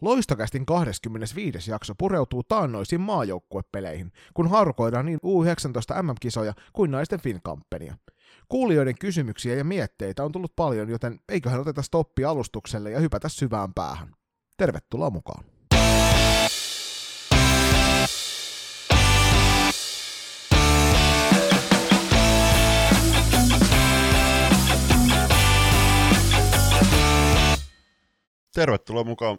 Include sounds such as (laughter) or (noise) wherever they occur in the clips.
Loistokästin 25. jakso pureutuu taannoisiin maajoukkuepeleihin, kun harkoidaan niin U19 MM-kisoja kuin naisten Finkampenia. Kuulijoiden kysymyksiä ja mietteitä on tullut paljon, joten eiköhän oteta stoppi alustukselle ja hypätä syvään päähän. Tervetuloa mukaan. Tervetuloa mukaan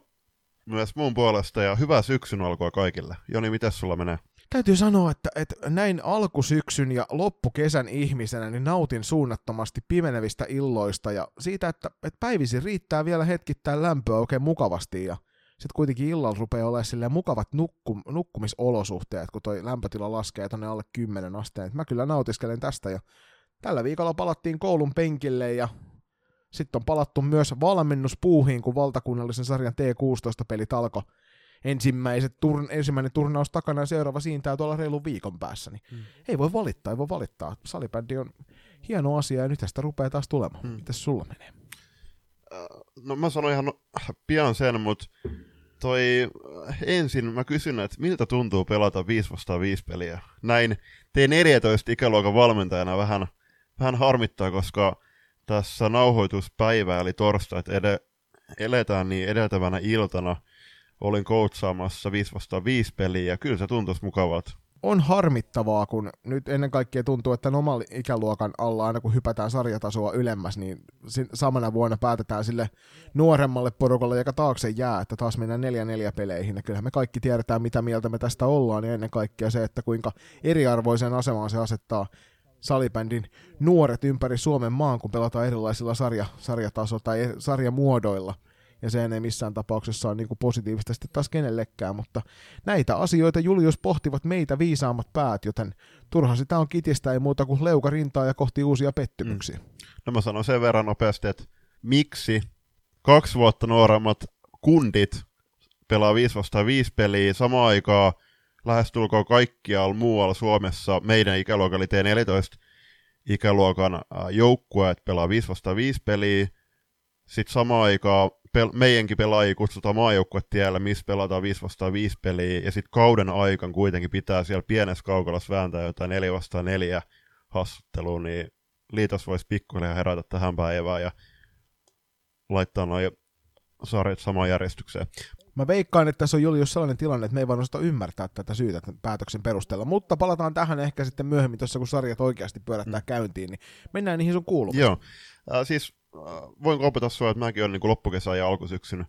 myös mun puolesta ja hyvää syksyn alkua kaikille. Joni, miten sulla menee? Täytyy sanoa, että, että näin alkusyksyn ja loppukesän ihmisenä niin nautin suunnattomasti pimenevistä illoista ja siitä, että, että päivisin riittää vielä hetkittäin lämpöä oikein mukavasti ja sitten kuitenkin illalla rupeaa olemaan mukavat nukkum, nukkumisolosuhteet, kun toi lämpötila laskee tonne alle 10 asteen. Mä kyllä nautiskelen tästä ja tällä viikolla palattiin koulun penkille ja sitten on palattu myös valmennuspuuhiin, kun valtakunnallisen sarjan T16-pelit alkoi ensimmäiset turn, ensimmäinen turnaus takana ja seuraava siintää tuolla reilun viikon päässä. Niin mm. Ei voi valittaa, ei voi valittaa. Salibändi on hieno asia ja nyt tästä rupeaa taas tulemaan. Mm. Mitäs sulla menee? No mä sanoin ihan pian sen, mutta toi ensin mä kysyn, että miltä tuntuu pelata 5 vastaan 5 peliä. Näin T14 ikäluokan valmentajana vähän, vähän harmittaa, koska tässä nauhoituspäivä, eli torstai, että ed- eletään niin edeltävänä iltana, olin coachaamassa 5 vastaan 5 peliä, ja kyllä se tuntuisi mukavalta. On harmittavaa, kun nyt ennen kaikkea tuntuu, että oman ikäluokan alla aina kun hypätään sarjatasoa ylemmäs, niin samana vuonna päätetään sille nuoremmalle porukalle, joka taakse jää, että taas mennään neljä neljä peleihin. Ja kyllähän me kaikki tiedetään, mitä mieltä me tästä ollaan, ja ennen kaikkea se, että kuinka eriarvoiseen asemaan se asettaa salibändin nuoret ympäri Suomen maan, kun pelataan erilaisilla sarja, sarjataso- tai sarjamuodoilla. Ja se ei missään tapauksessa ole niin kuin positiivista sitten taas kenellekään, mutta näitä asioita Julius pohtivat meitä viisaammat päät, joten turha sitä on kitistä, ei muuta kuin leuka rintaa ja kohti uusia pettymyksiä. Mm. No mä sanon sen verran nopeasti, että miksi kaksi vuotta nuoremmat kundit pelaa 5 vastaan 5 peliä samaan aikaan lähestulkoon kaikkialla muualla Suomessa meidän ikäluokan, eli T14 ikäluokan joukkueet pelaa 5 vasta 5 peliä. Sitten samaan aikaan pel- meidänkin pelaajia kutsutaan maajoukkuetiellä, missä pelataan 5 vastaan 5 peliä, ja sitten kauden aikan kuitenkin pitää siellä pienessä kaukalassa vääntää jotain 4 vastaan 4 hassuttelua, niin liitos voisi pikkuhiljaa herätä tähän päivään ja laittaa noin sarjat samaan järjestykseen. Mä veikkaan, että tässä on Julius sellainen tilanne, että me ei vaan osata ymmärtää tätä syytä päätöksen perusteella, mutta palataan tähän ehkä sitten myöhemmin tuossa, kun sarjat oikeasti pyörättää mm. käyntiin, niin mennään niihin sun kuulumiin. Joo, äh, siis äh, voin kopata sua, että mäkin olen niin loppukesän ja alkusyksyn äh,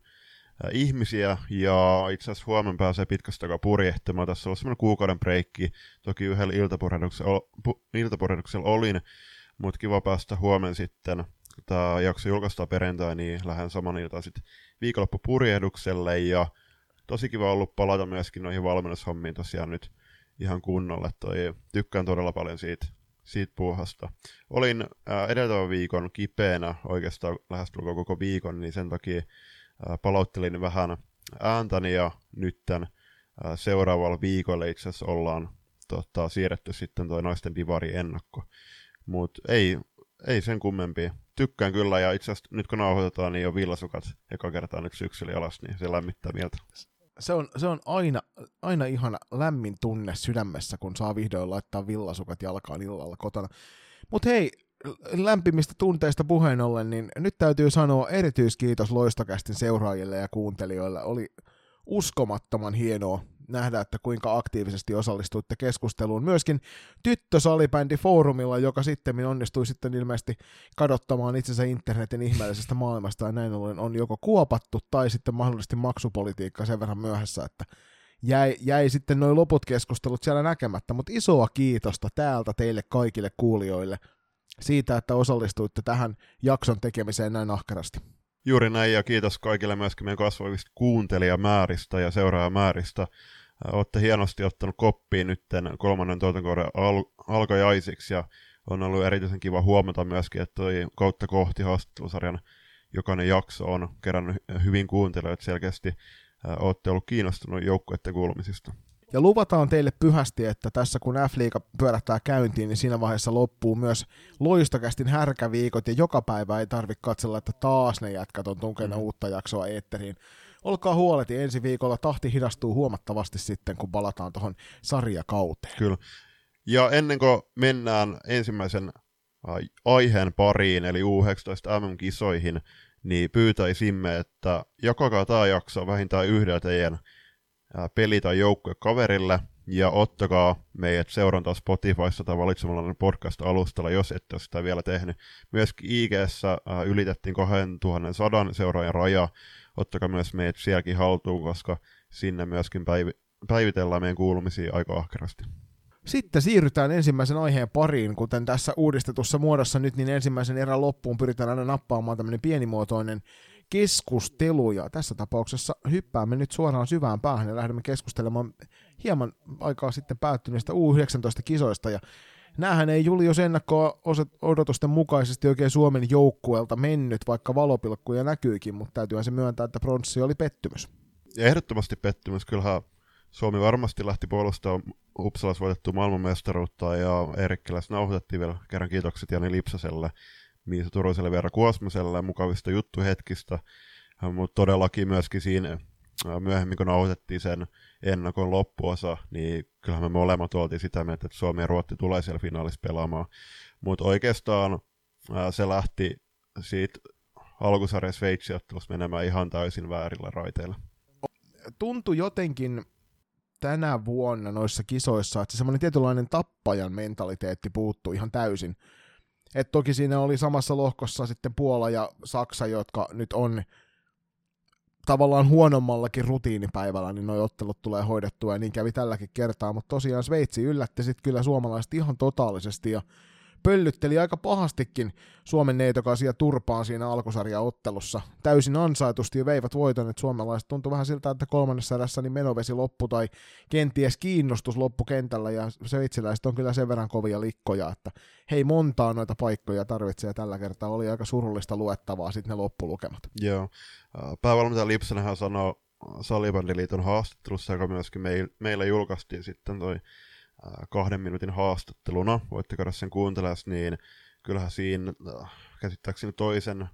ihmisiä, ja itse asiassa huomenna pääsee pitkästä aikaa purjehtimaan. Tässä on semmoinen kuukauden breikki, toki yhdellä iltapurjehduksella, iltapurjehduksella olin, mutta kiva päästä huomenna sitten tämä jakso julkaistaan perjantai, niin lähden saman iltaan sitten viikonloppupurjehdukselle ja tosi kiva ollut palata myöskin noihin valmennushommiin tosiaan nyt ihan kunnolla. Toi, tykkään todella paljon siitä, siitä puuhasta. Olin ää, edeltävän viikon kipeänä oikeastaan lähestulkoon koko viikon, niin sen takia ää, palauttelin vähän ääntäni ja nytten ää, seuraavalla viikolla itse asiassa ollaan tota, siirretty sitten toi naisten divari ennakko. Mutta ei, ei sen kummempia tykkään kyllä, ja itse asiassa nyt kun nauhoitetaan, niin jo villasukat eka kertaa nyt syksyllä alas, niin se lämmittää mieltä. Se on, se on aina, aina ihana lämmin tunne sydämessä, kun saa vihdoin laittaa villasukat jalkaan illalla kotona. Mutta hei, lämpimistä tunteista puheen ollen, niin nyt täytyy sanoa erityiskiitos Loistokästin seuraajille ja kuuntelijoille. Oli uskomattoman hienoa nähdä, että kuinka aktiivisesti osallistuitte keskusteluun. Myöskin tyttösalibändi foorumilla, joka sitten onnistui sitten ilmeisesti kadottamaan itsensä internetin ihmeellisestä maailmasta, ja näin ollen on joko kuopattu tai sitten mahdollisesti maksupolitiikka sen verran myöhässä, että jäi, jäi sitten noin loput keskustelut siellä näkemättä, mutta isoa kiitosta täältä teille kaikille kuulijoille siitä, että osallistuitte tähän jakson tekemiseen näin ahkerasti. Juuri näin, ja kiitos kaikille myöskin meidän kasvavista kuuntelijamääristä ja seuraajamääristä. Olette hienosti ottanut koppiin nyt kolmannen tuotantokauden al- alkajaisiksi, ja on ollut erityisen kiva huomata myöskin, että toi kautta kohti haastattelusarjan jokainen jakso on kerännyt hyvin kuuntelijoita selkeästi. Olette ollut kiinnostunut joukkueiden kuulumisista. Ja luvataan teille pyhästi, että tässä kun F-liiga pyörähtää käyntiin, niin siinä vaiheessa loppuu myös loistokästin härkäviikot, ja joka päivä ei tarvitse katsella, että taas ne jätkät on tunkena mm. uutta jaksoa eetteriin. Olkaa huoleti, ensi viikolla tahti hidastuu huomattavasti sitten, kun palataan tuohon sarjakauteen. Kyllä. Ja ennen kuin mennään ensimmäisen aiheen pariin, eli U19 MM-kisoihin, niin pyytäisimme, että jakakaa tämä jakso vähintään yhdellä teidän peli- tai kaverille, ja ottakaa meidät seurantaa Spotifyssa tai valitsemalla podcast-alustalla, jos ette ole sitä vielä tehnyt. Myöskin ig ylitettiin 2100 seuraajan raja, ottakaa myös meidät sielläkin haltuun, koska sinne myöskin päivi- päivitellään meidän kuulumisia aika ahkerasti. Sitten siirrytään ensimmäisen aiheen pariin, kuten tässä uudistetussa muodossa nyt, niin ensimmäisen erän loppuun pyritään aina nappaamaan tämmöinen pienimuotoinen keskustelu, ja tässä tapauksessa hyppäämme nyt suoraan syvään päähän ja lähdemme keskustelemaan hieman aikaa sitten päättyneistä U19-kisoista, ja Näähän ei Julius ennakkoa odotusten mukaisesti oikein Suomen joukkueelta mennyt, vaikka valopilkkuja näkyykin, mutta täytyyhän se myöntää, että pronssi oli pettymys. Ja ehdottomasti pettymys. Kyllähän Suomi varmasti lähti puolustamaan Uppsalas voitettua maailmanmestaruutta ja Eerikkiläs nauhoitettiin vielä kerran kiitokset Jani Lipsaselle, Miisa Turuselle, Veera Kuosmaselle mukavista juttuhetkistä, mutta todellakin myöskin siinä myöhemmin kun nauhoitettiin sen ennakon loppuosa, niin kyllähän me molemmat oltiin sitä mieltä, että Suomi ja Ruotti tulee siellä finaalissa pelaamaan. Mutta oikeastaan se lähti siitä alkusarjan Sveitsiottelussa menemään ihan täysin väärillä raiteilla. Tuntui jotenkin tänä vuonna noissa kisoissa, että se semmoinen tietynlainen tappajan mentaliteetti puuttuu ihan täysin. Et toki siinä oli samassa lohkossa sitten Puola ja Saksa, jotka nyt on tavallaan huonommallakin rutiinipäivällä, niin noi ottelut tulee hoidettua, ja niin kävi tälläkin kertaa, mutta tosiaan Sveitsi yllätti sitten kyllä suomalaiset ihan totaalisesti, ja pöllytteli aika pahastikin Suomen neitokaisia turpaan siinä alkusarjaottelussa. Täysin ansaitusti ja veivät voiton, että suomalaiset tuntui vähän siltä, että kolmannessa erässä niin menovesi loppu tai kenties kiinnostus loppu kentällä ja sveitsiläiset on kyllä sen verran kovia likkoja, että hei montaa noita paikkoja tarvitsee tällä kertaa. Oli aika surullista luettavaa sitten ne loppulukemat. Joo. Päävalmentaja Lipsenhän sanoi Salibandiliiton haastattelussa, joka myöskin meillä julkaistiin sitten toi kahden minuutin haastatteluna, voitte käydä sen kuuntelas, niin kyllähän siinä käsittääkseni toisen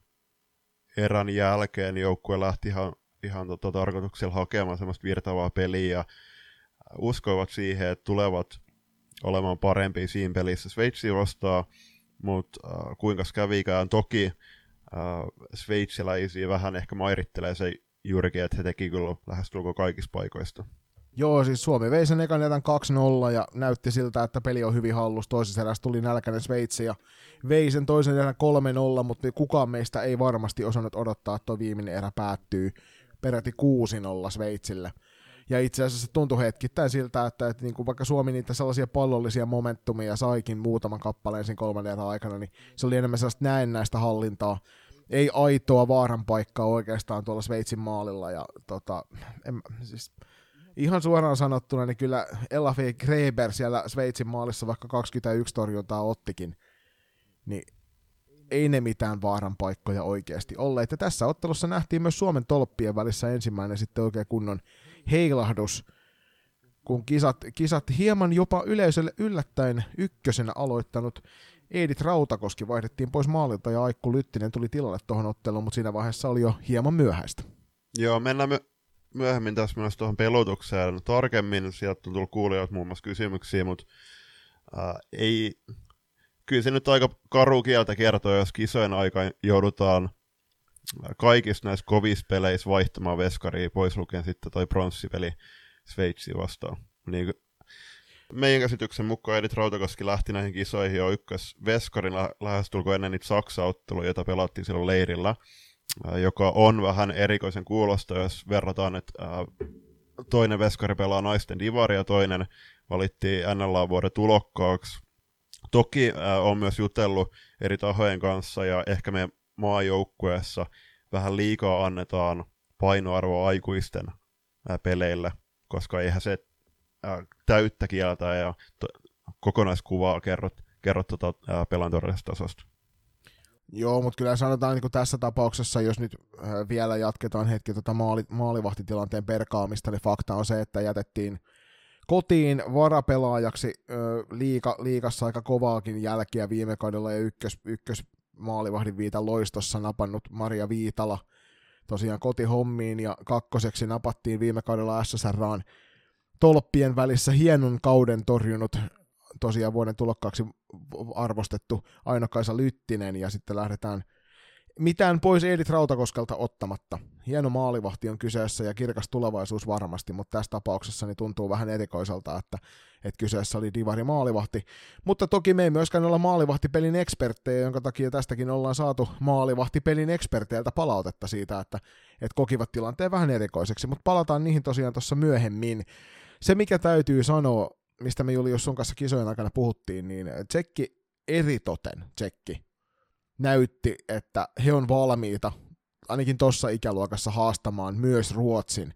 erän jälkeen joukkue lähti ihan, ihan tota, tarkoituksella hakemaan semmoista virtavaa peliä ja uskoivat siihen, että tulevat olemaan parempia siinä pelissä Sveitsi vastaa, mutta äh, kuinka kävikään? Toki äh, sveitsiläisiä vähän ehkä mairittelee se juurikin, että he teki kyllä lähestulkoon kaikista paikoista. Joo, siis Suomi vei sen ekan jätän 2-0 ja näytti siltä, että peli on hyvin hallus. Toisessa erässä tuli nälkäinen Sveitsi ja vei sen toisen erän 3-0, mutta kukaan meistä ei varmasti osannut odottaa, että tuo viimeinen erä päättyy peräti 6-0 Sveitsille. Ja itse asiassa tuntui hetkittäin siltä, että, että niin kuin vaikka Suomi niitä sellaisia pallollisia momentumia saikin muutaman kappaleen siinä kolmannen aikana, niin se oli enemmän sellaista näennäistä hallintaa. Ei aitoa vaaran paikkaa oikeastaan tuolla Sveitsin maalilla. Ja, tota, en, siis, ihan suoraan sanottuna, niin kyllä Elafi Greber siellä Sveitsin maalissa vaikka 21 torjuntaa ottikin, niin ei ne mitään vaaran paikkoja oikeasti olleet. Ja tässä ottelussa nähtiin myös Suomen tolppien välissä ensimmäinen sitten oikein kunnon heilahdus, kun kisat, kisat hieman jopa yleisölle yllättäen ykkösenä aloittanut Edith Rautakoski vaihdettiin pois maalilta ja Aikku Lyttinen tuli tilalle tuohon otteluun, mutta siinä vaiheessa oli jo hieman myöhäistä. Joo, mennään my- myöhemmin tässä myös tuohon pelotukseen tarkemmin. Sieltä on tullut kuulijoilta muun muassa kysymyksiä, mutta äh, ei, kyllä se nyt aika karu kieltä kertoo, jos kisojen aika joudutaan kaikissa näissä kovissa peleissä vaihtamaan veskaria, pois lukien sitten toi pronssipeli Sveitsi vastaan. Niin, meidän käsityksen mukaan Edith Rautakoski lähti näihin kisoihin jo ykkös veskarin lähestulko ennen niitä Saksa-otteluja, joita pelattiin silloin leirillä joka on vähän erikoisen kuulosta, jos verrataan, että toinen veskari pelaa naisten divari ja toinen valittiin NLA-vuoden tulokkaaksi. Toki on myös jutellut eri tahojen kanssa ja ehkä meidän maajoukkueessa vähän liikaa annetaan painoarvoa aikuisten peleille, koska eihän se täyttä kieltä ja kokonaiskuvaa kerrot, kerrot tuota, tasosta. Joo, mutta kyllä sanotaan niin tässä tapauksessa, jos nyt äh, vielä jatketaan hetki tuota maali, maalivahtitilanteen perkaamista, niin fakta on se, että jätettiin kotiin varapelaajaksi liika, liikassa aika kovaakin jälkiä viime kaudella ja ykkös, ykkös maalivahdin viitan loistossa napannut Maria Viitala tosiaan kotihommiin ja kakkoseksi napattiin viime kaudella SSRaan tolppien välissä hienon kauden torjunut tosiaan vuoden tulokkaaksi arvostettu Aino-Kaisa Lyttinen ja sitten lähdetään mitään pois Edith Rautakoskelta ottamatta. Hieno maalivahti on kyseessä ja kirkas tulevaisuus varmasti, mutta tässä tapauksessa niin tuntuu vähän erikoiselta, että, että kyseessä oli divari maalivahti. Mutta toki me ei myöskään olla maalivahtipelin eksperttejä, jonka takia tästäkin ollaan saatu maalivahtipelin eksperteiltä palautetta siitä, että, että kokivat tilanteen vähän erikoiseksi, mutta palataan niihin tosiaan tuossa myöhemmin. Se, mikä täytyy sanoa, mistä me Julius sun kanssa kisojen aikana puhuttiin, niin Tsekki eritoten Tsekki näytti, että he on valmiita ainakin tuossa ikäluokassa haastamaan myös Ruotsin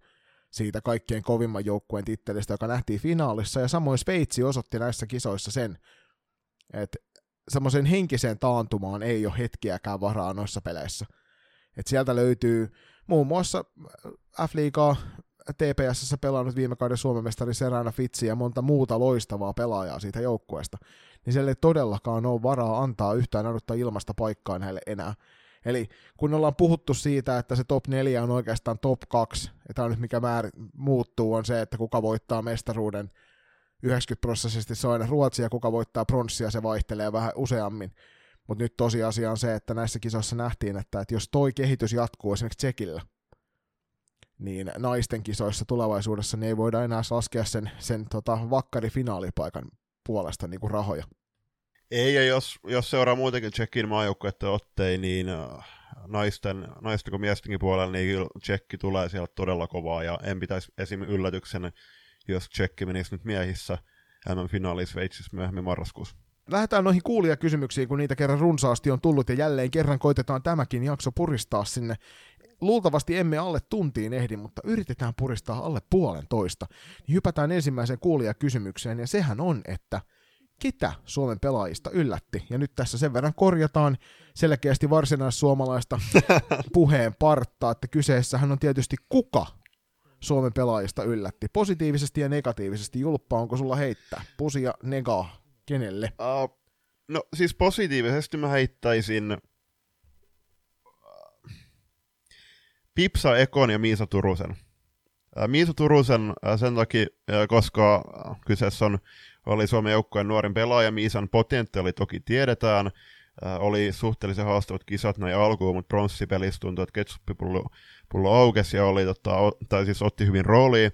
siitä kaikkien kovimman joukkueen tittelistä, joka nähtiin finaalissa, ja samoin Sveitsi osoitti näissä kisoissa sen, että semmoisen henkiseen taantumaan ei ole hetkiäkään varaa noissa peleissä. Et sieltä löytyy muun muassa F-liigaa TPSssä pelannut viime kauden Suomen mestari Serena Fitsi ja monta muuta loistavaa pelaajaa siitä joukkueesta, niin siellä ei todellakaan ole varaa antaa yhtään ainutta ilmasta paikkaa näille enää. Eli kun ollaan puhuttu siitä, että se top 4 on oikeastaan top 2, ja tämä on nyt mikä määr muuttuu, on se, että kuka voittaa mestaruuden 90 prosessisesti se on aina Ruotsi, ja kuka voittaa pronssia, se vaihtelee vähän useammin. Mutta nyt tosiasia on se, että näissä kisoissa nähtiin, että, että jos toi kehitys jatkuu esimerkiksi Tsekillä, niin naisten kisoissa tulevaisuudessa niin ei voida enää laskea sen, sen tota, vakkarifinaalipaikan puolesta niin kuin rahoja. Ei, ja jos, jos seuraa muutenkin Tsekin maajoukkuetta ottei, niin äh, naisten, naisten kuin miestenkin puolella, niin Tsekki tulee sieltä todella kovaa, ja en pitäisi esim. yllätyksen, jos Tsekki menisi nyt miehissä MM-finaaliin Sveitsissä myöhemmin marraskuussa. Lähdetään noihin kuulijakysymyksiin, kun niitä kerran runsaasti on tullut, ja jälleen kerran koitetaan tämäkin jakso puristaa sinne luultavasti emme alle tuntiin ehdi, mutta yritetään puristaa alle puolentoista. Niin hypätään ensimmäiseen kuulijakysymykseen, ja sehän on, että ketä Suomen pelaajista yllätti? Ja nyt tässä sen verran korjataan selkeästi varsinaissuomalaista (laughs) puheen parttaa, että kyseessähän on tietysti kuka Suomen pelaajista yllätti. Positiivisesti ja negatiivisesti. Julppa, onko sulla heittää? Pusi ja nega, kenelle? Uh, no siis positiivisesti mä heittäisin Pipsa Ekon ja Miisa Turusen. Miisa Turusen sen takia, koska kyseessä on, oli Suomen joukkueen nuorin pelaaja, Miisan potentiaali toki tiedetään, oli suhteellisen haastavat kisat näin alkuun, mutta pronssipelissä tuntui, että ketsuppipullo pullo aukesi ja oli, tota, tai siis otti hyvin rooli.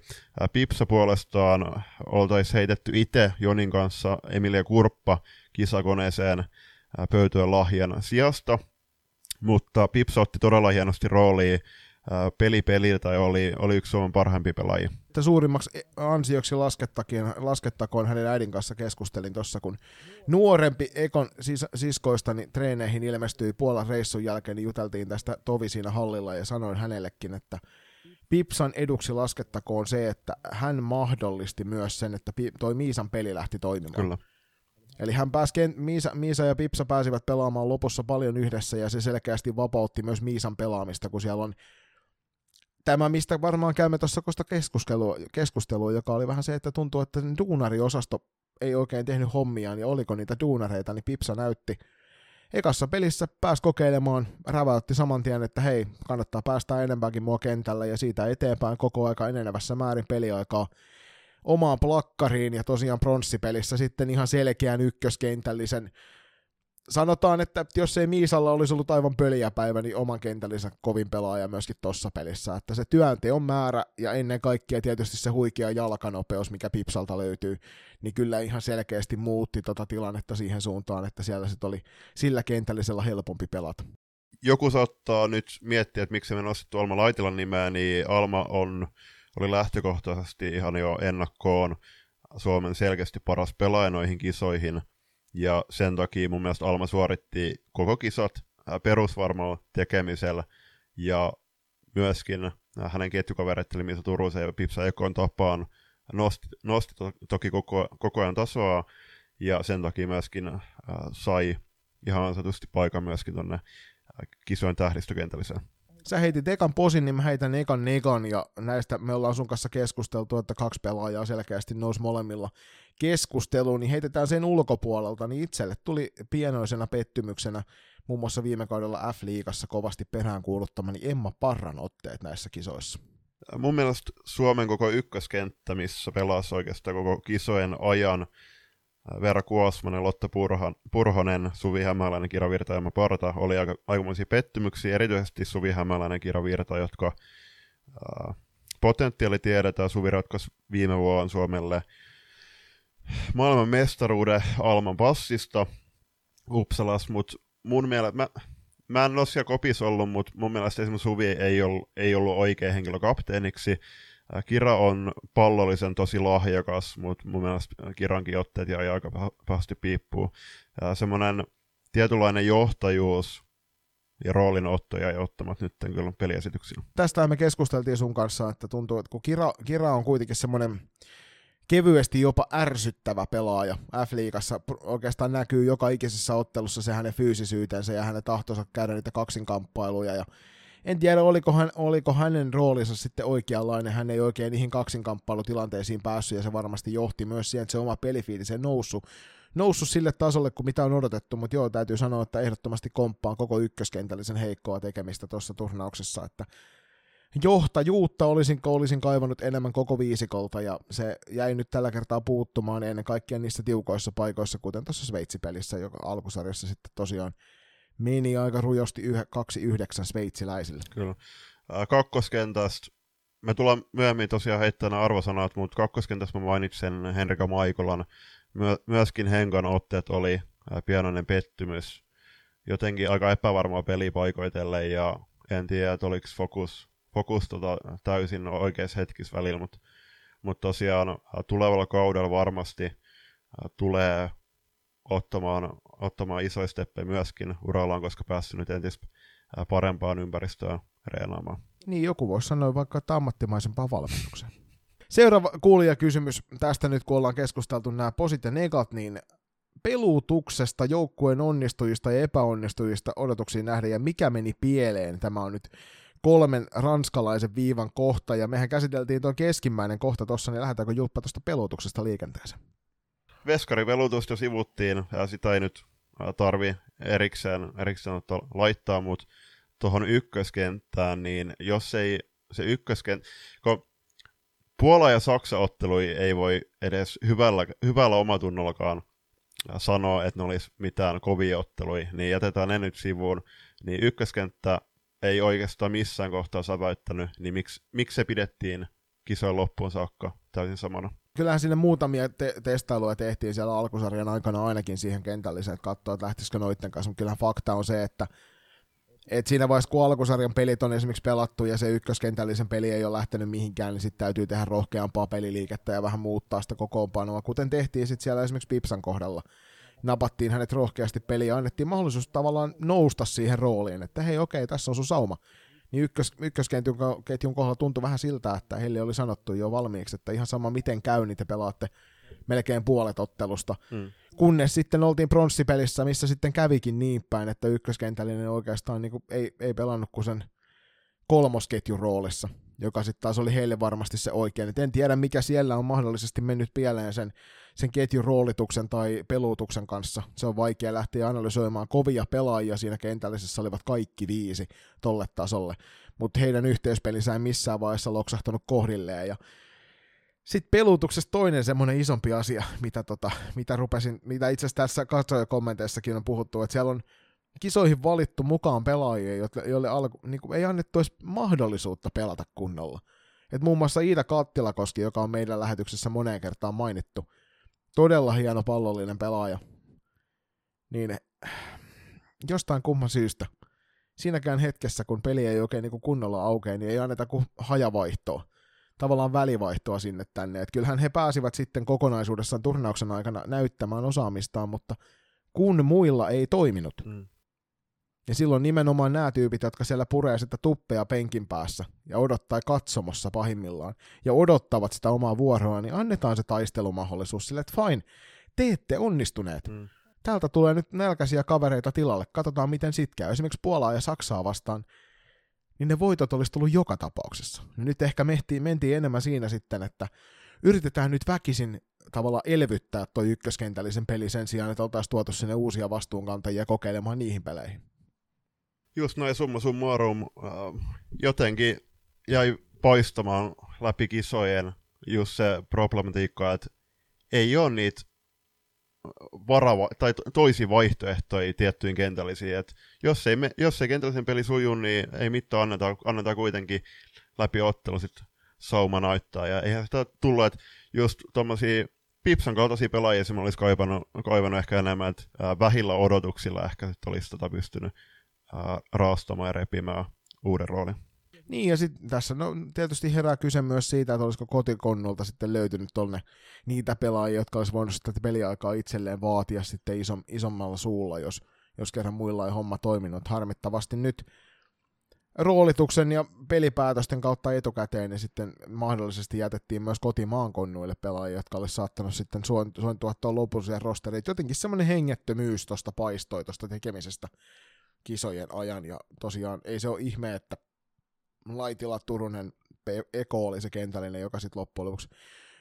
Pipsa puolestaan oltaisiin heitetty itse Jonin kanssa Emilia Kurppa kisakoneeseen pöytyön lahjan sijasta, mutta Pipsa otti todella hienosti roolia peli peliltä oli, oli yksi Suomen parhaimpi pelaajia. Suurimmaksi ansioksi laskettakoon hänen äidin kanssa keskustelin tuossa, kun nuorempi Ekon sis- siskoistani treeneihin ilmestyi Puolan reissun jälkeen, niin juteltiin tästä Tovi siinä hallilla ja sanoin hänellekin, että Pipsan eduksi laskettakoon se, että hän mahdollisti myös sen, että toi Miisan peli lähti toimimaan. Kyllä. Eli hän pääsi, Miisa, Miisa ja Pipsa pääsivät pelaamaan lopussa paljon yhdessä, ja se selkeästi vapautti myös Miisan pelaamista, kun siellä on tämä, mistä varmaan käymme tuossa kosta keskustelua, keskustelua, joka oli vähän se, että tuntuu, että duunariosasto ei oikein tehnyt hommiaan, ja oliko niitä duunareita, niin Pipsa näytti. Ekassa pelissä pääsi kokeilemaan, räväytti saman tien, että hei, kannattaa päästä enemmänkin mua kentällä, ja siitä eteenpäin koko aika enenevässä määrin peliaikaa omaan plakkariin, ja tosiaan pronssipelissä sitten ihan selkeän ykköskentällisen sanotaan, että jos ei Miisalla olisi ollut aivan pöliäpäivä, niin oman kentällisen kovin pelaaja myöskin tuossa pelissä. Että se työnteon määrä ja ennen kaikkea tietysti se huikea jalkanopeus, mikä Pipsalta löytyy, niin kyllä ihan selkeästi muutti tota tilannetta siihen suuntaan, että siellä sitten oli sillä kentällisellä helpompi pelata. Joku saattaa nyt miettiä, että miksi me nostettu Alma Laitilan nimeä, niin Alma on, oli lähtökohtaisesti ihan jo ennakkoon Suomen selkeästi paras pelaaja noihin kisoihin – ja sen takia mun mielestä Alma suoritti koko kisat perusvarmalla tekemisellä, ja myöskin hänen ketjukaverit, eli Misa Turusen ja Pipsa Ekon tapaan, nosti, nosti to, toki koko, koko ajan tasoa, ja sen takia myöskin äh, sai ihan ansaitusti paikan myöskin tuonne äh, kisojen tähdistökentälliseen. Sä heitit ekan posin, niin mä heitän ekan negan, ja näistä me ollaan sun kanssa keskusteltu, että kaksi pelaajaa selkeästi nousi molemmilla keskusteluun, niin heitetään sen ulkopuolelta, niin itselle tuli pienoisena pettymyksenä muun muassa viime kaudella F-liigassa kovasti peräänkuuluttamani Emma Parran otteet näissä kisoissa. Mun mielestä Suomen koko ykköskenttä, missä pelasi oikeastaan koko kisojen ajan, Veera Kuosmanen, Lotta Purhan, Purhonen, Suvi Hämäläinen, Kira Virta ja Emma Parta oli aika, aikamoisia pettymyksiä, erityisesti Suvi Hämäläinen, Kira Virta, jotka ää, potentiaali tiedetään. Suvi ratkaisi viime vuonna Suomelle maailman mestaruuden Alman passista Uppsalas, mutta mun mielestä, mä, mä en ole siellä kopis ollut, mutta mun mielestä esimerkiksi Suvi ei ollut, ei ollut oikea henkilö kapteeniksi. Kira on pallollisen tosi lahjakas, mutta mun mielestä Kirankin otteet jäi aika pahasti piippuun. Semmoinen tietynlainen johtajuus ja roolinotto jäi ottamat nyt kyllä peliesityksillä. Tästä me keskusteltiin sun kanssa, että tuntuu, että kun Kira, Kira on kuitenkin semmoinen kevyesti jopa ärsyttävä pelaaja F-liigassa. Oikeastaan näkyy joka ikisessä ottelussa se hänen fyysisyytensä ja hänen tahtonsa käydä niitä kaksinkamppailuja. Ja en tiedä, oliko, hän, oliko hänen roolinsa sitten oikeanlainen. Hän ei oikein niihin kaksinkamppailutilanteisiin päässyt ja se varmasti johti myös siihen, että se oma pelifiilis ei noussut, noussut sille tasolle kuin mitä on odotettu, mutta joo, täytyy sanoa, että ehdottomasti komppaan koko ykköskentällisen heikkoa tekemistä tuossa turnauksessa, että johtajuutta olisin, olisin kaivannut enemmän koko viisikolta, ja se jäi nyt tällä kertaa puuttumaan ennen kaikkea niissä tiukoissa paikoissa, kuten tuossa Sveitsi-pelissä, joka alkusarjassa sitten tosiaan meni aika rujosti 2-9 sveitsiläisille. Kyllä. Kakkoskentästä, me tullaan myöhemmin tosiaan heittämään arvosanat, mutta kakkoskentästä mä mainitsen Henrika Maikolan. My- myöskin Henkan otteet oli pienoinen pettymys. Jotenkin aika epävarmaa peli paikoitelle ja en tiedä, että oliko fokus fokus tota, täysin oikeassa hetkissä välillä, mutta mut tosiaan tulevalla kaudella varmasti tulee ottamaan, ottamaan isoja steppejä myöskin urallaan, koska päässyt nyt entistä parempaan ympäristöön reenaamaan. Niin, joku voisi sanoa vaikka, että ammattimaisempaan valmennukseen. Seuraava kuulijakysymys tästä nyt, kun ollaan keskusteltu nämä posit ja negat, niin pelutuksesta, joukkueen onnistujista ja epäonnistujista odotuksiin nähden, ja mikä meni pieleen, tämä on nyt kolmen ranskalaisen viivan kohta, ja mehän käsiteltiin tuo keskimmäinen kohta tuossa, niin lähdetäänkö Julppa tuosta pelutuksesta liikenteeseen? Veskarivelutusta jo sivuttiin, ja sitä ei nyt tarvi erikseen, erikseen laittaa, mutta tuohon ykköskenttään, niin jos ei se ykköskenttä, kun Puola ja Saksa ottelui ei voi edes hyvällä, hyvällä omatunnollakaan sanoa, että ne olisi mitään kovia otteluja, niin jätetään ne nyt sivuun. Niin ykköskenttä ei oikeastaan missään kohtaa säväyttänyt, niin miksi, miksi se pidettiin kisojen loppuun saakka täysin samana? Kyllähän sinne muutamia te- testailuja tehtiin siellä alkusarjan aikana ainakin siihen kentälliseen, että katsoa, että lähtisikö noitten kanssa, mutta kyllähän fakta on se, että et siinä vaiheessa, kun alkusarjan pelit on esimerkiksi pelattu ja se ykköskentällisen peli ei ole lähtenyt mihinkään, niin sitten täytyy tehdä rohkeampaa peliliikettä ja vähän muuttaa sitä kokoonpanoa, kuten tehtiin sitten siellä esimerkiksi Pipsan kohdalla napattiin hänet rohkeasti peliin ja annettiin mahdollisuus tavallaan nousta siihen rooliin, että hei okei, tässä on sun sauma. Niin ykkös, ykkösketjun ketjun kohdalla tuntui vähän siltä, että heille oli sanottu jo valmiiksi, että ihan sama miten käy, niin te pelaatte melkein puolet ottelusta. Mm. Kunnes sitten oltiin pronssipelissä, missä sitten kävikin niin päin, että ykköskentällinen oikeastaan niin kuin ei, ei pelannut kuin sen kolmosketjun roolissa, joka sitten taas oli heille varmasti se oikein. Et en tiedä, mikä siellä on mahdollisesti mennyt pieleen sen sen ketjun roolituksen tai pelutuksen kanssa. Se on vaikea lähteä analysoimaan. Kovia pelaajia siinä kentällisessä olivat kaikki viisi tolle tasolle, mutta heidän yhteispelinsä ei missään vaiheessa loksahtanut kohdilleen. Ja sitten pelutuksessa toinen semmoinen isompi asia, mitä, tota, mitä, rupesin, mitä itse asiassa tässä katsojakommenteissakin on puhuttu, että siellä on kisoihin valittu mukaan pelaajia, joille alku, niin kuin ei annettu edes mahdollisuutta pelata kunnolla. Et muun muassa Iida Kattilakoski, joka on meidän lähetyksessä moneen kertaan mainittu, todella hieno pallollinen pelaaja, niin jostain kumman syystä siinäkään hetkessä, kun peli ei oikein niin kunnolla aukea, niin ei anneta kuin hajavaihtoa, tavallaan välivaihtoa sinne tänne. Et kyllähän he pääsivät sitten kokonaisuudessaan turnauksen aikana näyttämään osaamistaan, mutta kun muilla ei toiminut. Mm. Ja silloin nimenomaan nämä tyypit, jotka siellä puree sitä tuppeja penkin päässä ja odottaa katsomossa pahimmillaan ja odottavat sitä omaa vuoroa, niin annetaan se taistelumahdollisuus sille, että fine, te ette onnistuneet. Mm. Täältä tulee nyt nälkäisiä kavereita tilalle, katsotaan miten sit käy. Esimerkiksi Puolaa ja Saksaa vastaan, niin ne voitot olisi tullut joka tapauksessa. Nyt ehkä mentiin, mentiin enemmän siinä sitten, että yritetään nyt väkisin tavalla elvyttää toi ykköskentällisen peli sen sijaan, että oltaisiin tuotu sinne uusia vastuunkantajia kokeilemaan niihin peleihin. Just näin summa summarum, äh, jotenkin jäi paistamaan läpi kisojen just se problematiikka, että ei ole niitä varava, tai toisi vaihtoehtoja tiettyihin kentällisiin. Et jos, ei me, jos ei kentällisen peli suju, niin ei mitään anneta, anneta kuitenkin läpi ottelu sit sauma näyttää. Ja eihän sitä tullut, että just tommosia Pipsan kaltaisia pelaajia se olisi kaivannut, kaivannut ehkä enemmän, että vähillä odotuksilla ehkä sit olisi tota pystynyt raastamaan ja repimään uuden roolin. Niin, ja sitten tässä no, tietysti herää kyse myös siitä, että olisiko kotikonnulta sitten löytynyt tonne niitä pelaajia, jotka olisi voinut sitä peliaikaa itselleen vaatia sitten isom, isommalla suulla, jos, jos kerran muilla ei homma toiminut. Harmittavasti nyt roolituksen ja pelipäätösten kautta etukäteen niin sitten mahdollisesti jätettiin myös kotimaan konnuille pelaajia, jotka olisi saattanut sitten sointua tuon lopullisen rosterin. Jotenkin semmoinen hengettömyys tuosta paistoi tuosta tekemisestä kisojen ajan, ja tosiaan ei se ole ihme, että Laitila Turunen Eko oli se kentällinen, joka sitten loppujen lopuksi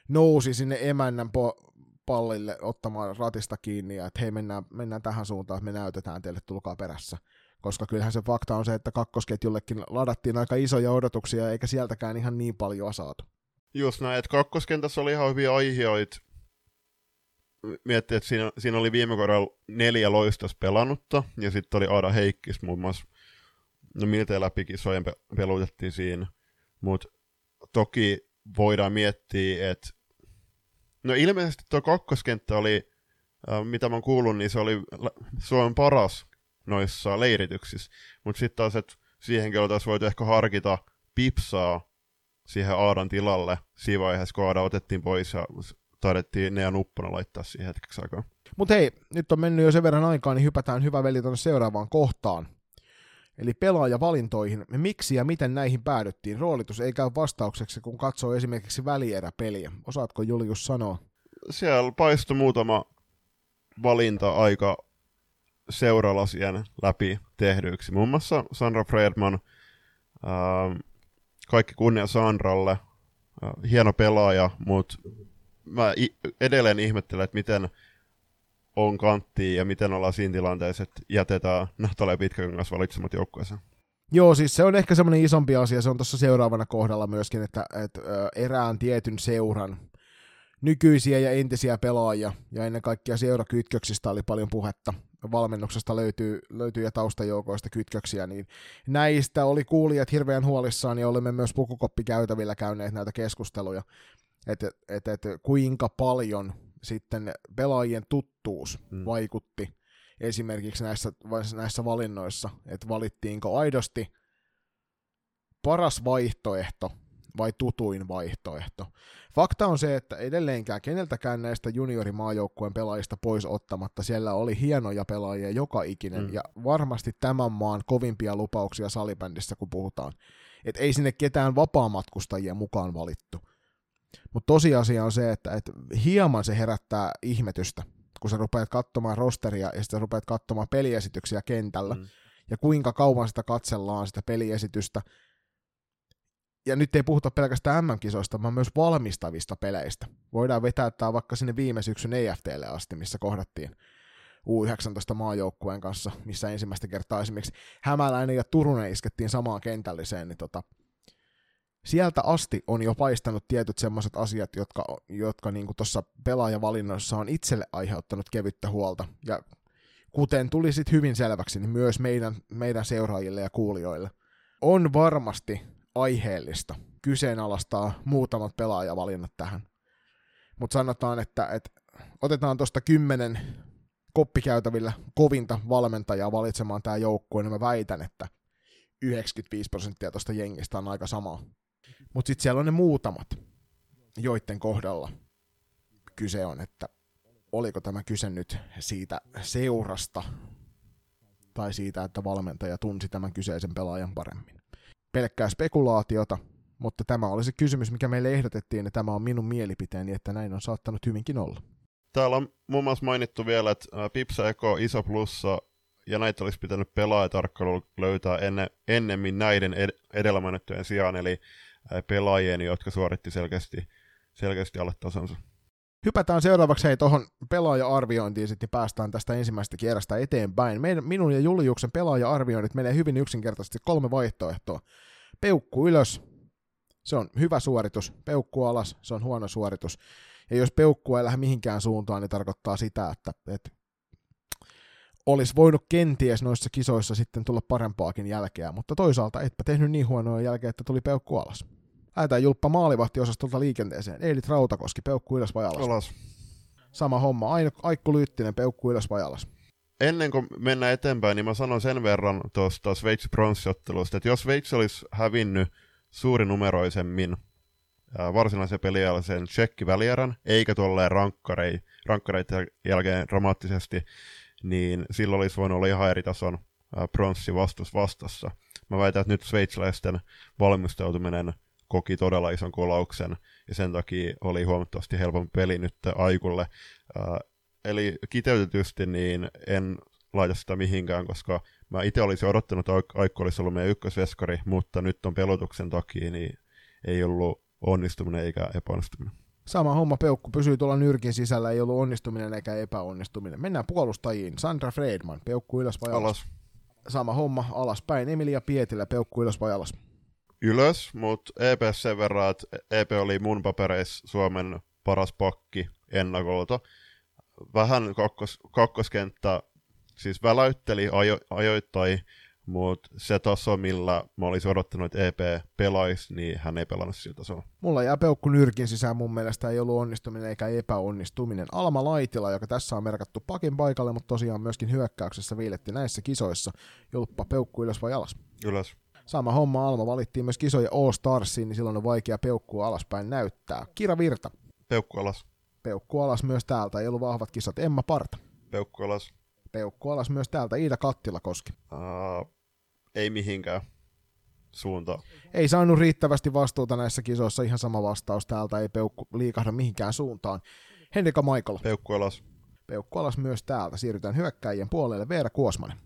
nousi sinne emännän po- pallille ottamaan ratista kiinni ja että hei mennään, mennään tähän suuntaan, että me näytetään teille, tulkaa perässä. Koska kyllähän se fakta on se, että kakkosketjullekin ladattiin aika isoja odotuksia eikä sieltäkään ihan niin paljon saatu. Just näin, että kakkoskentässä oli ihan hyviä aiheita. Miettii, että siinä, siinä oli viime kaudella neljä loistas pelannutta, ja sitten oli Aada Heikkis muun muassa. No miltei läpi kisojen pelutettiin siinä, mutta toki voidaan miettiä, että no ilmeisesti tuo kakkoskenttä oli, äh, mitä mä oon kuullut, niin se oli Suomen paras noissa leirityksissä, mutta sitten taas, että siihenkin oltaisiin voitu ehkä harkita pipsaa siihen Aadan tilalle siinä vaiheessa, kun Aada otettiin pois ja taidettiin Nea Nuppona laittaa siihen hetkeksi aikaa. Mutta hei, nyt on mennyt jo sen verran aikaa, niin hypätään hyvä veli tuonne seuraavaan kohtaan eli pelaajavalintoihin, miksi ja miten näihin päädyttiin. Roolitus ei käy vastaukseksi, kun katsoo esimerkiksi välieräpeliä. Osaatko Julius sanoa? Siellä paistui muutama valinta aika seuralasien läpi tehdyiksi. Muun muassa Sandra Fredman, kaikki kunnia Sandralle, hieno pelaaja, mutta mä edelleen ihmettelen, että miten on kanttiin ja miten ollaan siinä tilanteessa, että jätetään Nahtalle pitkäkangas valitsemat joukkueeseen. Joo, siis se on ehkä semmoinen isompi asia, se on tuossa seuraavana kohdalla myöskin, että, että erään tietyn seuran nykyisiä ja entisiä pelaajia, ja ennen kaikkea seurakytköksistä oli paljon puhetta, valmennuksesta löytyy, löytyy ja taustajoukoista kytköksiä, niin näistä oli kuulijat hirveän huolissaan, ja olemme myös pukukoppikäytävillä käyneet näitä keskusteluja, että et, et, kuinka paljon sitten pelaajien tuttuus mm. vaikutti esimerkiksi näissä, näissä valinnoissa, että valittiinko aidosti paras vaihtoehto vai tutuin vaihtoehto. Fakta on se, että edelleenkään keneltäkään näistä juniorimaajoukkueen pelaajista pois ottamatta siellä oli hienoja pelaajia joka ikinen, mm. ja varmasti tämän maan kovimpia lupauksia salibändissä, kun puhutaan. Et ei sinne ketään vapaamatkustajia mukaan valittu. Mutta tosiasia on se, että, että hieman se herättää ihmetystä, kun sä rupeat katsomaan rosteria ja sitten rupeat katsomaan peliesityksiä kentällä, mm. ja kuinka kauan sitä katsellaan sitä peliesitystä. Ja nyt ei puhuta pelkästään MM-kisoista, vaan myös valmistavista peleistä. Voidaan vetää tämä vaikka sinne viime syksyn EFTlle asti, missä kohdattiin U19 maajoukkueen kanssa, missä ensimmäistä kertaa esimerkiksi Hämäläinen ja Turunen iskettiin samaan kentälliseen, niin tota, sieltä asti on jo paistanut tietyt semmoiset asiat, jotka, jotka niin tuossa pelaajavalinnoissa on itselle aiheuttanut kevyttä huolta. Ja kuten tuli sitten hyvin selväksi, niin myös meidän, meidän seuraajille ja kuulijoille on varmasti aiheellista kyseenalaistaa muutamat pelaajavalinnat tähän. Mutta sanotaan, että, että otetaan tuosta kymmenen koppikäytävillä kovinta valmentajaa valitsemaan tämä joukkue, niin mä väitän, että 95 prosenttia tuosta jengistä on aika sama mutta sitten siellä on ne muutamat, joiden kohdalla kyse on, että oliko tämä kyse nyt siitä seurasta tai siitä, että valmentaja tunsi tämän kyseisen pelaajan paremmin. Pelkkää spekulaatiota, mutta tämä oli se kysymys, mikä meille ehdotettiin, ja tämä on minun mielipiteeni, että näin on saattanut hyvinkin olla. Täällä on muun muassa mainittu vielä, että Pipsa Eko iso plussa ja näitä olisi pitänyt pelaajatarkkailu löytää enne, ennemmin näiden ed- edellä mainittujen sijaan, eli pelaajien, jotka suoritti selkeästi, selkeästi alle tasonsa. Hypätään seuraavaksi hei tuohon pelaaja-arviointiin, sitten päästään tästä ensimmäisestä kierrosta eteenpäin. Meidän, minun ja Juliuksen pelaaja-arvioinnit menee hyvin yksinkertaisesti kolme vaihtoehtoa. Peukku ylös, se on hyvä suoritus. Peukku alas, se on huono suoritus. Ja jos peukku ei lähde mihinkään suuntaan, niin tarkoittaa sitä, että, että olisi voinut kenties noissa kisoissa sitten tulla parempaakin jälkeä, mutta toisaalta etpä tehnyt niin huonoa jälkeä, että tuli peukku alas. Lähdetään Julppa maalivahtiosastolta liikenteeseen. Eilit Rautakoski, peukku ylös vai alas? Alas. Sama homma. Aikku Lyttinen, peukku ylös vai alas? Ennen kuin mennään eteenpäin, niin mä sanon sen verran tuosta Sveitsi pronssiottelusta, että jos Sveitsi olisi hävinnyt suurinumeroisemmin varsinaisen pelialaisen tsekkivälierän, eikä tuolleen rankkarei, rankkareiden jälkeen dramaattisesti, niin silloin olisi voinut olla ihan eri tason pronssi vastus vastassa. Mä väitän, että nyt sveitsiläisten valmistautuminen koki todella ison kolauksen, ja sen takia oli huomattavasti helpompi peli nyt Aikulle. eli kiteytetysti niin en laita sitä mihinkään, koska mä itse olisin odottanut, että Aikku olisi ollut meidän ykkösveskari, mutta nyt on pelotuksen takia, niin ei ollut onnistuminen eikä epäonnistuminen. Sama homma, peukku pysyy tuolla nyrkin sisällä, ei ollut onnistuminen eikä epäonnistuminen. Mennään puolustajiin. Sandra Freedman, peukku ylös vai alas? alas. Sama homma, alaspäin. Emilia Pietilä, peukku ylös vai alas? Ylös, mutta EP sen verran, että EP oli mun papereissa Suomen paras pakki ennakolta. Vähän kakkos, kakkoskenttä siis väläytteli ajo, ajoittain, mutta se taso, millä mä olisin odottanut, että EP pelaisi, niin hän ei pelannut sillä tasolla. Mulla jää peukku nyrkin sisään mun mielestä, ei ollut onnistuminen eikä epäonnistuminen. Alma Laitila, joka tässä on merkattu pakin paikalle, mutta tosiaan myöskin hyökkäyksessä viiletti näissä kisoissa. Julppa peukku ylös vai alas? Ylös. Sama homma Alma valittiin myös kisoja All Starsiin, niin silloin on vaikea peukkua alaspäin näyttää. Kira Virta. Peukku alas. Peukku alas myös täältä, ei ollut vahvat kisat. Emma Parta. Peukku alas. Peukku alas myös täältä. Iida Kattilakoski. Uh, ei mihinkään suuntaan. Ei saanut riittävästi vastuuta näissä kisoissa. Ihan sama vastaus täältä. Ei peukku liikahda mihinkään suuntaan. Henrika Michael. Peukku alas. Peukku alas myös täältä. Siirrytään hyökkäjien puolelle. Veera Kuosmanen.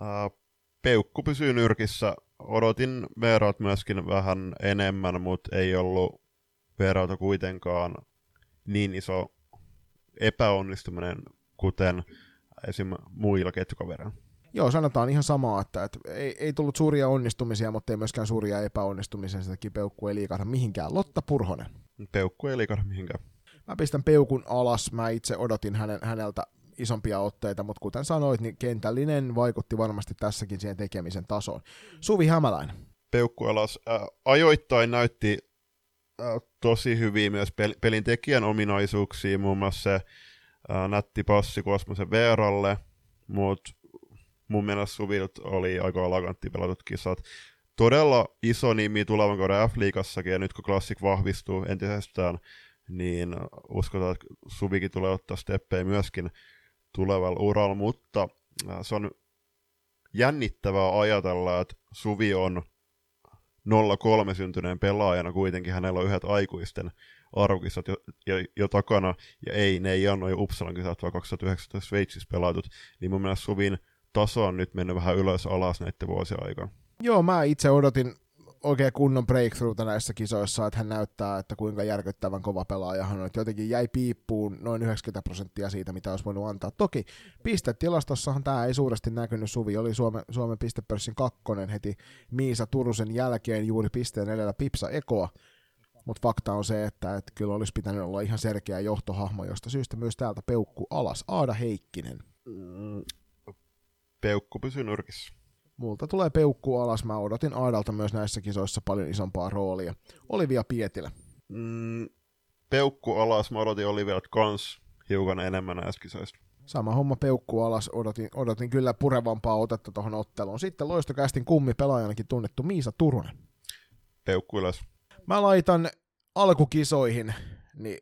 Uh, peukku pysyy nyrkissä. Odotin Veerat myöskin vähän enemmän, mutta ei ollut Veeralta kuitenkaan niin iso epäonnistuminen, kuten esim. muilla ketjukavereilla. Joo, sanotaan ihan samaa, että, että ei, ei tullut suuria onnistumisia, mutta ei myöskään suuria epäonnistumisia, sen takia peukku ei liikahda mihinkään. Lotta Purhonen. Peukku ei liikahda mihinkään. Mä pistän peukun alas, mä itse odotin hänen, häneltä isompia otteita, mutta kuten sanoit, niin kentällinen vaikutti varmasti tässäkin siihen tekemisen tasoon. Suvi Hämäläinen. Peukku alas. Äh, ajoittain näytti äh, tosi hyvin myös pel- pelin tekijän ominaisuuksia, muun muassa se äh, nätti passi Kosmosen Veeralle, mutta mun mielestä Suvilt oli aika alagantti pelatut kisat. Todella iso nimi tulevan kauden F-liigassakin, ja nyt kun Classic vahvistuu entisestään, niin uskotaan, että Suvikin tulee ottaa steppejä myöskin tulevalla uralla, mutta se on jännittävää ajatella, että Suvi on 03 syntyneen pelaajana, kuitenkin hänellä on yhdet aikuisten arvokisat jo, jo, jo, takana, ja ei, ne ei ole noin Uppsalan kisat, vaan 2019 Sveitsissä pelatut, niin mun mielestä Suvin taso on nyt mennyt vähän ylös alas näiden vuosien aikana. Joo, mä itse odotin oikein kunnon breakthroughta näissä kisoissa, että hän näyttää, että kuinka järkyttävän kova pelaaja hän on. Että jotenkin jäi piippuun noin 90 prosenttia siitä, mitä olisi voinut antaa. Toki pistetilastossahan tämä ei suuresti näkynyt. Suvi oli Suomen, Suomen pistepörssin kakkonen heti Miisa Turusen jälkeen juuri pisteen edellä Pipsa Ekoa. Mutta fakta on se, että, että kyllä olisi pitänyt olla ihan selkeä johtohahmo, josta syystä myös täältä peukku alas. Aada Heikkinen. Mm, peukku pysyy nurkissa. Multa tulee peukku alas. Mä odotin Aadalta myös näissä kisoissa paljon isompaa roolia. Olivia Pietilä. Mm, peukku alas. Mä odotin Oliviat kans hiukan enemmän näissä kisoissa. Sama homma peukku alas. Odotin, odotin kyllä purevampaa otetta tuohon otteluun. Sitten loistokästin kummi pelaajanakin tunnettu Miisa Turunen. Peukku ylös. Mä laitan alkukisoihin niin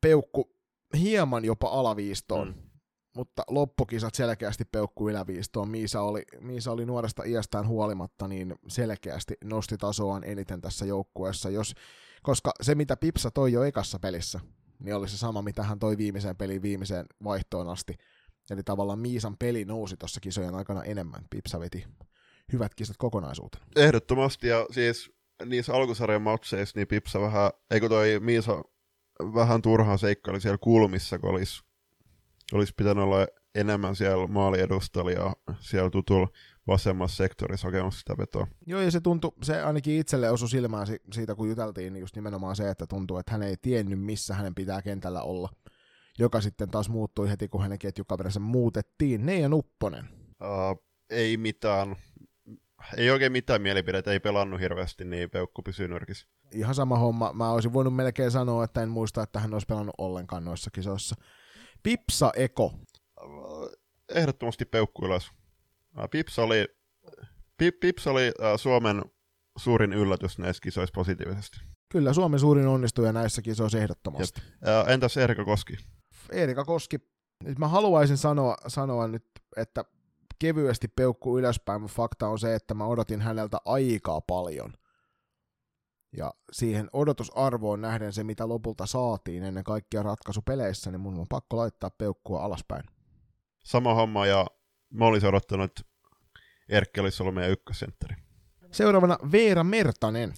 peukku hieman jopa alaviistoon. Mm mutta loppukisat selkeästi peukku yläviistoon. Miisa oli, Miisa oli nuoresta iästään huolimatta, niin selkeästi nosti tasoaan eniten tässä joukkueessa, jos, koska se mitä Pipsa toi jo ekassa pelissä, niin oli se sama, mitä hän toi viimeiseen peliin viimeiseen vaihtoon asti. Eli tavallaan Miisan peli nousi tuossa kisojen aikana enemmän. Pipsa veti hyvät kisat kokonaisuutena. Ehdottomasti, ja siis niissä alkusarjan matseissa niin Pipsa vähän, eikö toi Miisa vähän turhaan seikkaili siellä kulmissa, kun olisi, olisi pitänyt olla enemmän siellä maaliedustalla ja siellä tutulla vasemmassa sektorissa hakemassa sitä vetoa. Joo, ja se tuntui, se ainakin itselle osui silmään siitä, kun juteltiin, niin just nimenomaan se, että tuntuu, että hän ei tiennyt, missä hänen pitää kentällä olla, joka sitten taas muuttui heti, kun hänen ketjukaverensa muutettiin. Neija Nupponen. Uh, ei mitään, ei oikein mitään mielipidettä, ei pelannut hirveästi, niin peukku pysyy nyrkissä. Ihan sama homma. Mä olisin voinut melkein sanoa, että en muista, että hän olisi pelannut ollenkaan noissa kisoissa. Pipsa Eko. Ehdottomasti peukku ylös. Pips oli, Pip, Pips oli äh, Suomen suurin yllätys näissä kisoissa positiivisesti. Kyllä, Suomen suurin onnistuja näissä kisoissa ehdottomasti. Äh, entäs Erika Koski? Erika Koski. Nyt mä haluaisin sanoa, sanoa nyt, että kevyesti peukku ylöspäin, mutta fakta on se, että mä odotin häneltä aikaa paljon. Ja siihen odotusarvoon nähden se, mitä lopulta saatiin ennen kaikkia ratkaisupeleissä, niin mun on pakko laittaa peukkua alaspäin. Sama homma, ja mä olisin odottanut, että Erkki olisi ollut meidän ykkössentteri. Seuraavana Veera Mertanen.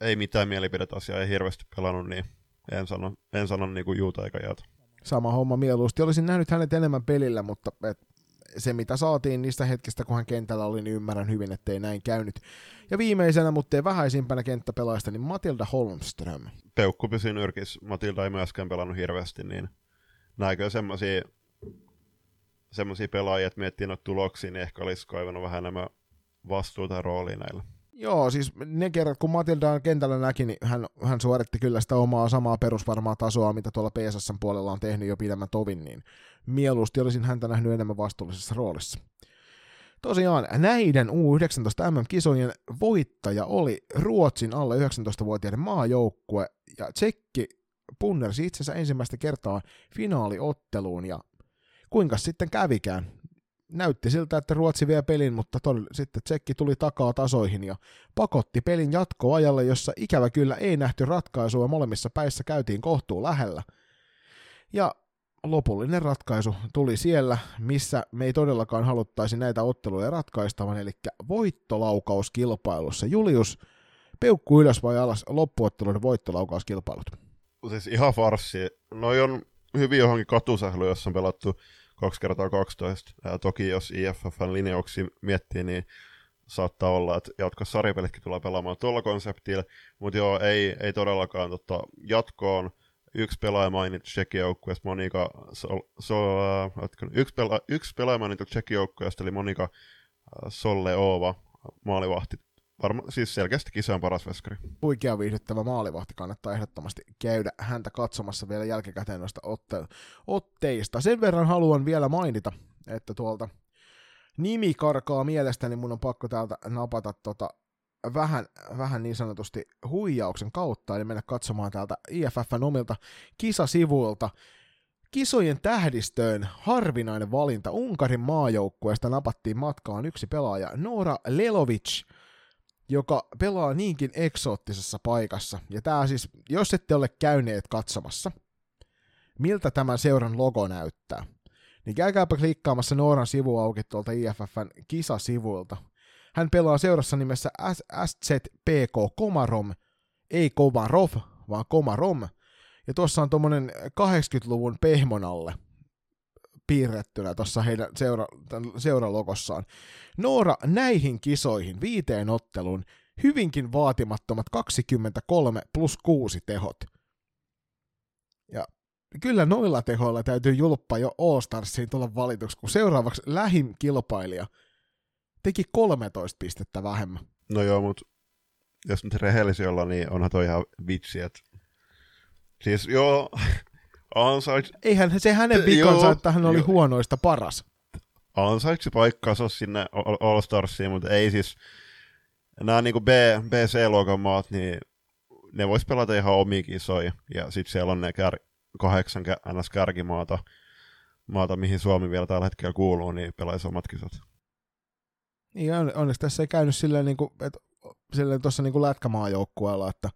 Ei mitään mielipidettä asiaa, ei hirveästi pelannut, niin en sano, en sano niin kuin juuta eikä jaata. Sama homma mieluusti. Olisin nähnyt hänet enemmän pelillä, mutta et se mitä saatiin niistä hetkistä, kun hän kentällä oli, niin ymmärrän hyvin, ettei näin käynyt. Ja viimeisenä, mutta ei vähäisimpänä kenttäpelaajista, niin Matilda Holmström. Peukku pysyi nyrkissä. Matilda ei myöskään pelannut hirveästi, niin näikö semmoisia semmoisia pelaajia, että miettii noita tuloksia, niin ehkä olisi kaivannut vähän enemmän vastuuta ja roolia näillä. Joo, siis ne kerrat, kun Matilda kentällä näki, niin hän, hän suoritti kyllä sitä omaa samaa perusvarmaa tasoa, mitä tuolla PSSn puolella on tehnyt jo pidemmän tovin, niin mieluusti olisin häntä nähnyt enemmän vastuullisessa roolissa. Tosiaan näiden U19 MM-kisojen voittaja oli Ruotsin alle 19-vuotiaiden maajoukkue, ja Tsekki punnersi itsensä ensimmäistä kertaa finaaliotteluun, ja kuinka sitten kävikään. Näytti siltä, että Ruotsi vie pelin, mutta todella, sitten Tsekki tuli takaa tasoihin ja pakotti pelin jatkoajalle, jossa ikävä kyllä ei nähty ratkaisua, molemmissa päissä käytiin kohtuu lähellä. Ja lopullinen ratkaisu tuli siellä, missä me ei todellakaan haluttaisi näitä otteluja ratkaistavan, eli voittolaukauskilpailussa. Julius, peukku ylös vai alas loppuotteluiden voittolaukauskilpailut? Siis ihan farssi. Noi on hyvin johonkin katusähly, jossa on pelattu 2 kertaa 12. Ja toki jos IFFn linjauksia miettii, niin saattaa olla, että jatkossa sarjapelitkin tulee pelaamaan tuolla konseptilla, mutta joo, ei, ei todellakaan tota, jatkoon. Yksi pelaaja mainittu Tsekin joukkueesta, Monika, so, so, äh, yksi, pela, yksi pelaaja mainittu Tsekin joukkueesta, eli Monika äh, Solleova, maalivahti Varma, siis selkeästi kisan paras veskari. Huikea viihdyttävä maalivahti, kannattaa ehdottomasti käydä häntä katsomassa vielä jälkikäteen noista otte- otteista. Sen verran haluan vielä mainita, että tuolta nimi karkaa mielestäni, mun on pakko täältä napata tota vähän, vähän niin sanotusti huijauksen kautta, eli mennä katsomaan täältä IFFn omilta kisasivuilta. Kisojen tähdistöön harvinainen valinta Unkarin maajoukkueesta napattiin matkaan yksi pelaaja, Nora Lelovic, joka pelaa niinkin eksoottisessa paikassa. Ja tämä siis, jos ette ole käyneet katsomassa, miltä tämän seuran logo näyttää, niin käykääpä klikkaamassa Nooran sivu auki tuolta IFFn kisasivuilta. Hän pelaa seurassa nimessä SZPK Komarom, ei Komarov, vaan Komarom. Ja tuossa on tuommoinen 80-luvun pehmonalle piirrettynä tuossa heidän seura, seuralogossaan. Noora näihin kisoihin viiteen otteluun hyvinkin vaatimattomat 23 plus 6 tehot. Ja kyllä noilla tehoilla täytyy julppa jo All-Starsiin tulla valituksi, kun seuraavaksi lähin kilpailija teki 13 pistettä vähemmän. No joo, mutta jos nyt rehellisiä olla, niin onhan toi ihan vitsi, että siis joo, (laughs) Ansaitsi... Eihän se hänen vikonsa, joo, että hän oli joo. huonoista paras. Ansaitsi paikkaansa sinne All Starsiin, mutta ei siis... Nämä niin B, BC-luokan maat, niin ne vois pelata ihan omia kisoja. Ja sitten siellä on ne kär, kahdeksan ns. kärkimaata, maata, mihin Suomi vielä tällä hetkellä kuuluu, niin pelaisi omat kisat. Niin, onneksi tässä ei käynyt silleen, niin kuin, että silleen tuossa niin lätkämaajoukkueella, että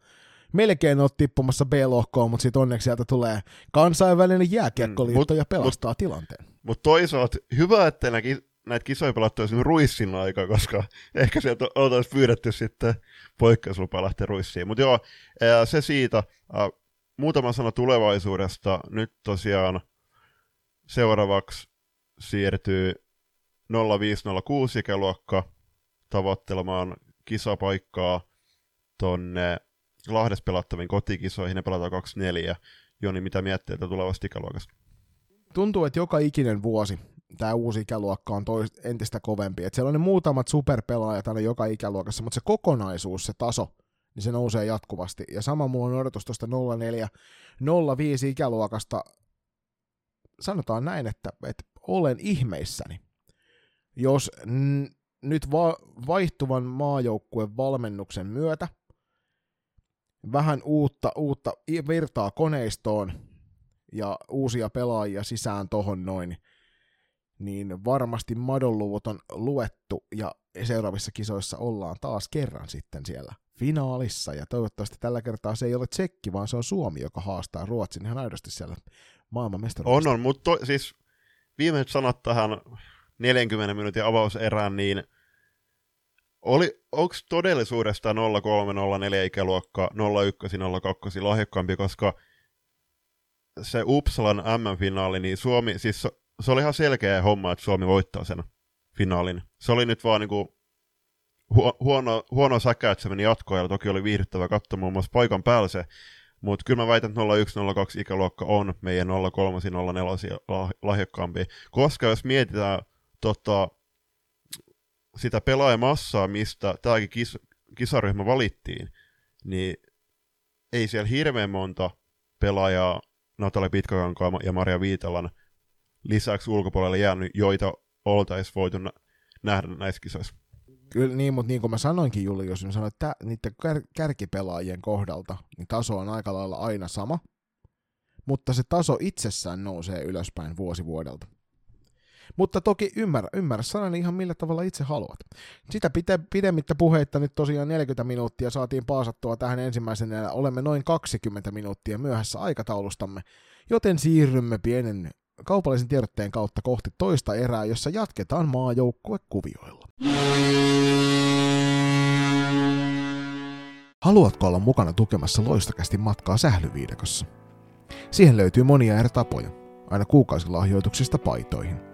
melkein oot tippumassa B-lohkoon, mutta sitten onneksi sieltä tulee kansainvälinen jääkiekkoliitto mm, ja pelastaa mut, tilanteen. Mutta toisaalta hyvä, että näki, näitä kisoja pelattu esimerkiksi Ruissin aikaa, koska (laughs) ehkä sieltä oltaisiin pyydetty sitten poikkeuslupa lähteä Ruissiin. Mutta joo, se siitä. Muutama sana tulevaisuudesta. Nyt tosiaan seuraavaksi siirtyy 0506 ikäluokka tavoittelemaan kisapaikkaa tonne Lahdessa pelattaviin kotikisoihin, ne pelataan 24. Joni, mitä miettii tulevasta ikäluokasta? Tuntuu, että joka ikinen vuosi tämä uusi ikäluokka on tois, entistä kovempi. Et siellä on ne muutamat superpelaajat aina joka ikäluokassa, mutta se kokonaisuus, se taso, niin se nousee jatkuvasti. Ja sama mulla on odotus tuosta 04, 05 ikäluokasta. Sanotaan näin, että, että olen ihmeissäni. Jos n- nyt va- vaihtuvan maajoukkueen valmennuksen myötä vähän uutta, uutta virtaa koneistoon ja uusia pelaajia sisään tohon noin, niin varmasti madonluvut on luettu ja seuraavissa kisoissa ollaan taas kerran sitten siellä finaalissa. Ja toivottavasti tällä kertaa se ei ole Tsekki, vaan se on Suomi, joka haastaa Ruotsin ihan aidosti siellä maailman On, on, mutta to, siis viimeiset sanat tähän 40 minuutin avauserään, niin oli, onko todellisuudesta 0304 ikäluokka 01 02 lahjakkaampi, koska se Uppsalan M-finaali, niin Suomi, siis se, se oli ihan selkeä homma, että Suomi voittaa sen finaalin. Se oli nyt vaan niinku hu- huono, huono säkä, että se meni jatkoon, ja toki oli viihdyttävä katsoa muun muassa paikan päällä se, mutta kyllä mä väitän, että 0102 ikäluokka on meidän 03 04 lahjakkaampi, koska jos mietitään tota, sitä pelaajamassaa, mistä tämäkin kis, kisaryhmä valittiin, niin ei siellä hirveän monta pelaajaa Natalia Pitkäkankaan ja Maria Viitalan lisäksi ulkopuolelle jäänyt, joita oltaisiin voitu nähdä näissä kisoissa. Kyllä niin, mutta niin kuin mä sanoinkin Julius, niin sanoin, että niiden kär- kärkipelaajien kohdalta niin taso on aika lailla aina sama, mutta se taso itsessään nousee ylöspäin vuosi vuodelta. Mutta toki ymmärrä, ymmärrä sanani ihan millä tavalla itse haluat. Sitä pite, pidemmittä puheitta nyt tosiaan 40 minuuttia saatiin paasattua tähän ensimmäisenä. Olemme noin 20 minuuttia myöhässä aikataulustamme, joten siirrymme pienen kaupallisen tiedotteen kautta kohti toista erää, jossa jatketaan maajoukkuekuvioilla. Haluatko olla mukana tukemassa loistakästi matkaa sählyviidakossa? Siihen löytyy monia eri tapoja, aina kuukausilahjoituksista paitoihin –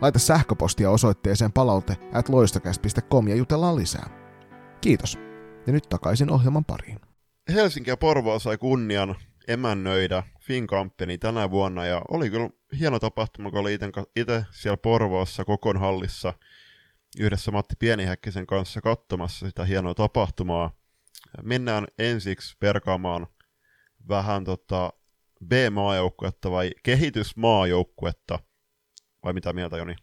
Laita sähköpostia osoitteeseen palaute at loistokäst.com ja jutellaan lisää. Kiitos. Ja nyt takaisin ohjelman pariin. Helsinki ja Porvoo sai kunnian emännöidä Finkampeni tänä vuonna ja oli kyllä hieno tapahtuma, kun oli itse siellä Porvoossa kokon hallissa yhdessä Matti Pienihäkkisen kanssa katsomassa sitä hienoa tapahtumaa. Mennään ensiksi perkaamaan vähän tota B-maajoukkuetta vai kehitysmaajoukkuetta – vai mitä mieltä Joni?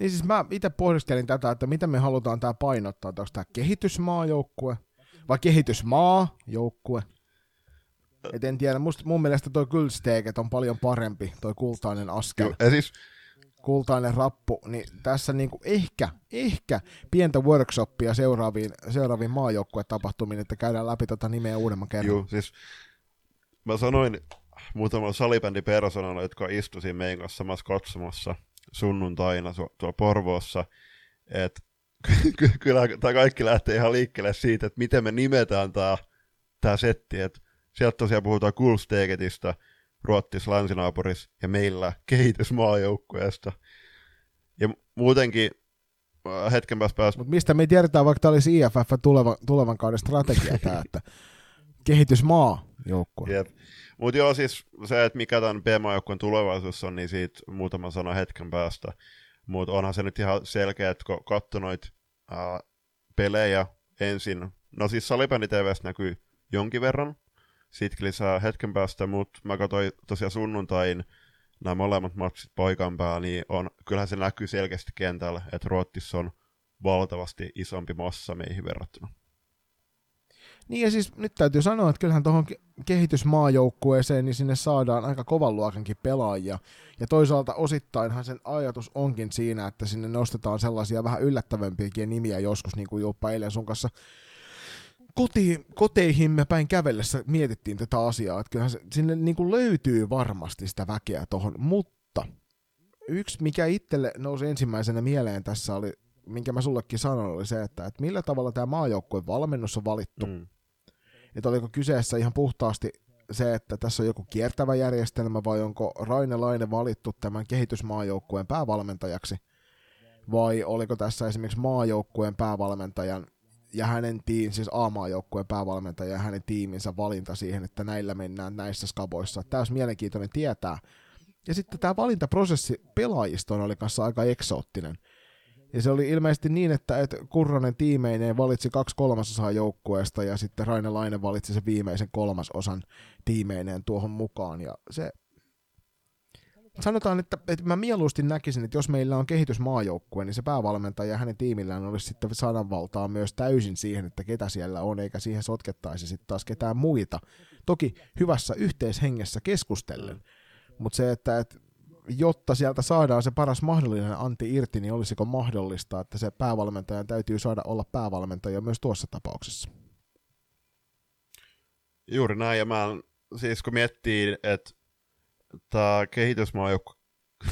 Niin siis mä itse pohdiskelin tätä, että mitä me halutaan tää painottaa. Onko tämä kehitysmaajoukkue vai kehitysmaajoukkue? Et en tiedä, Must, mun mielestä toi Gulsteket on paljon parempi, toi kultainen askel. Joo, siis... Kultainen rappu, niin tässä niinku ehkä, ehkä pientä workshoppia seuraaviin, seuraaviin maajoukkuetapahtumiin, että käydään läpi tota nimeä uudemman kerran. Joo, siis mä sanoin muutamalla salibändipersonalla, jotka istuivat meidän kanssa samassa katsomassa sunnuntaina tuolla Porvoossa, että kyllä tämä kaikki lähtee ihan liikkeelle siitä, että miten me nimetään tämä, tämä setti, että sieltä tosiaan puhutaan Kulsteketistä, Ruottis länsinaapuris ja meillä kehitysmaajoukkueesta. Ja muutenkin äh, hetken päästä päästä... Mutta mistä me tiedetään, vaikka tämä olisi IFF tulevan, tulevan kauden strategia tämä, että kehitysmaa joukkue. Jep. Mutta joo, siis se, että mikä tämän PMA-joukkueen tulevaisuus on, niin siitä muutama sana hetken päästä. Mutta onhan se nyt ihan selkeä, että kun katsoi noita pelejä ensin, no siis Salibändi TVS näkyy jonkin verran, sitten lisää hetken päästä, mutta mä katsoin tosiaan sunnuntain nämä molemmat matsit paikan päällä, niin on, kyllähän se näkyy selkeästi kentällä, että Ruotsissa on valtavasti isompi massa meihin verrattuna. Niin ja siis nyt täytyy sanoa, että kyllähän tuohon kehitysmaajoukkueeseen, niin sinne saadaan aika kovan luokankin pelaajia. Ja toisaalta osittainhan sen ajatus onkin siinä, että sinne nostetaan sellaisia vähän yllättävämpiäkin nimiä joskus, niin kuin Joppa eilen sun kanssa koti, koteihimme päin kävellessä mietittiin tätä asiaa, että kyllähän se, sinne niin kuin löytyy varmasti sitä väkeä tuohon, mutta yksi, mikä itselle nousi ensimmäisenä mieleen tässä oli, minkä mä sullekin sanoin, oli se, että, että millä tavalla tämä maajoukkueen valmennus on valittu. Mm. Että oliko kyseessä ihan puhtaasti se, että tässä on joku kiertävä järjestelmä, vai onko Raine Laine valittu tämän kehitysmaajoukkueen päävalmentajaksi, vai oliko tässä esimerkiksi maajoukkueen päävalmentajan ja hänen tiim, siis A-maajoukkueen päävalmentaja ja hänen tiiminsä valinta siihen, että näillä mennään näissä skaboissa. Tämä olisi mielenkiintoinen tietää. Ja sitten tämä valintaprosessi pelaajistoon oli kanssa aika eksoottinen. Ja se oli ilmeisesti niin, että, että Kurronen tiimeineen valitsi kaksi kolmasosaa joukkueesta ja sitten Raine Laine valitsi sen viimeisen kolmasosan tiimeineen tuohon mukaan. Ja se sanotaan, että, että mä mieluusti näkisin, että jos meillä on kehitysmaajoukkue, niin se päävalmentaja ja hänen tiimillään olisi sitten sananvaltaa myös täysin siihen, että ketä siellä on, eikä siihen sotkettaisi sitten taas ketään muita. Toki hyvässä yhteishengessä keskustellen, mutta se, että, että jotta sieltä saadaan se paras mahdollinen anti irti, niin olisiko mahdollista, että se päävalmentajan täytyy saada olla päävalmentaja myös tuossa tapauksessa? Juuri näin, ja mä siis kun miettii, että tämä kehitysmaajoukko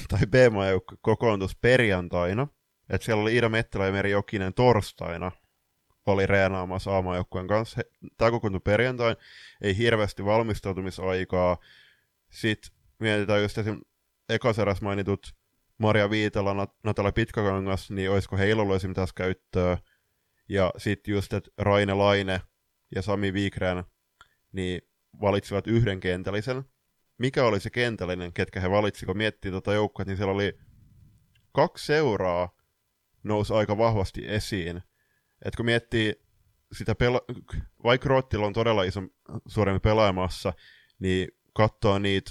tai B-maajoukko kokoontus perjantaina, että siellä oli Ida Mettelä ja Meri Jokinen torstaina, oli reenaamassa A-maajoukkueen kanssa. Tämä kokoontui perjantain, ei hirveästi valmistautumisaikaa. Sitten mietitään just esim. Ekaseras mainitut Maria Viitala, Natala Pitkäkangas, niin olisiko heillä ollut esim. tässä käyttöä. Ja sitten just, että Raine Laine ja Sami Viikrän niin valitsivat yhden kentällisen mikä oli se kentällinen, ketkä he valitsi, kun miettii tuota joukkoa, niin siellä oli kaksi seuraa nousi aika vahvasti esiin. Et kun miettii sitä, pela- vaikka Rottilla on todella iso suurempi pelaamassa, niin katsoo niitä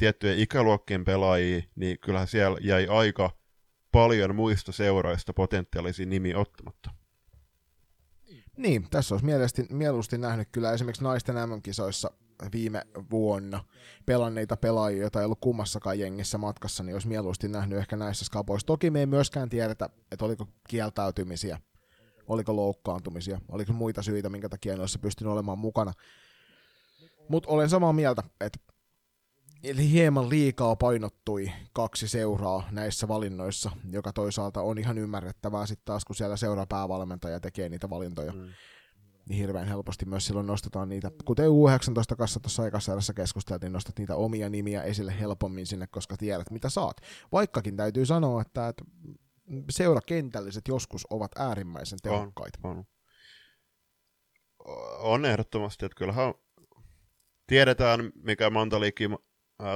tiettyjä ikäluokkien pelaajia, niin kyllähän siellä jäi aika paljon muista seuroista potentiaalisia nimiä ottamatta. Niin, tässä olisi mieluusti, mieluusti nähnyt kyllä esimerkiksi naisten MM-kisoissa viime vuonna pelanneita pelaajia, joita ei ollut kummassakaan jengissä matkassa, niin olisi mieluusti nähnyt ehkä näissä skapoissa. Toki me ei myöskään tiedetä, että oliko kieltäytymisiä, oliko loukkaantumisia, oliko muita syitä, minkä takia ne olisi pystynyt olemaan mukana. Mutta olen samaa mieltä, että Eli hieman liikaa painottui kaksi seuraa näissä valinnoissa, joka toisaalta on ihan ymmärrettävää sitten taas, kun siellä seuraa päävalmentaja tekee niitä valintoja. Mm niin hirveän helposti myös silloin nostetaan niitä, kuten U19 kanssa tuossa aikassa keskusteltiin, nostat niitä omia nimiä esille helpommin sinne, koska tiedät mitä saat. Vaikkakin täytyy sanoa, että, että seurakentälliset joskus ovat äärimmäisen tehokkaita. On, on. on ehdottomasti, että kyllähän tiedetään, mikä Mantaliikki,